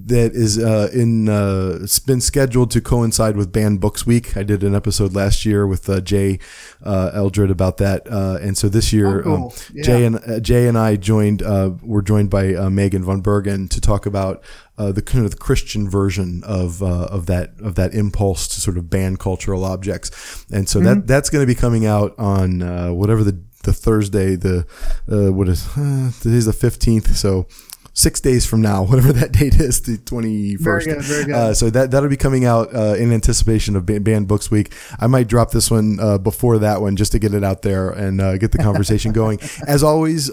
Speaker 5: that is uh, in uh, it's been scheduled to coincide with Banned Books Week. I did an episode last year with uh, Jay uh, Eldred about that, uh, and so this year,
Speaker 7: Oh, cool.
Speaker 5: um,
Speaker 7: Yeah.
Speaker 5: Jay and uh, Jay and I joined. Uh, were joined by uh, Megan von Bergen to talk about. Uh, the kind of the Christian version of uh, of that of that impulse to sort of ban cultural objects, and so that that's going to be coming out on uh, whatever the the Thursday the uh, what is uh, today's the fifteenth, so six days from now, whatever that date is, the twenty first.
Speaker 7: Very good, very good.
Speaker 5: Uh, so that that'll be coming out uh, in anticipation of Ban- Banned Books Week. I might drop this one uh, before that one just to get it out there and uh, get the conversation going. As always.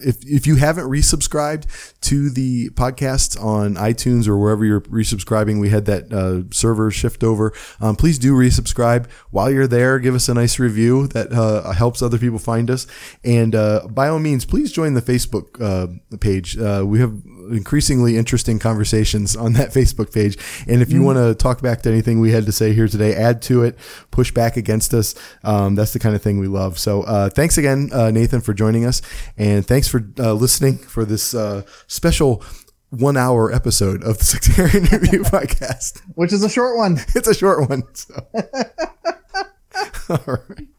Speaker 5: If, if you haven't resubscribed to the podcast on iTunes or wherever you're resubscribing, we had that uh, server shift over. Um, please do resubscribe while you're there. Give us a nice review that uh, helps other people find us. And uh, by all means, please join the Facebook uh, page. Uh, we have increasingly interesting conversations on that Facebook page. And if you want to talk back to anything we had to say here today, add to it, push back against us. Um, that's the kind of thing we love. So uh, thanks again, uh, Nathan, for joining us. And thanks for uh, listening for this uh, special one hour episode of the Sectarian Review podcast.
Speaker 7: Which is a short one.
Speaker 5: It's a short one. So. All right.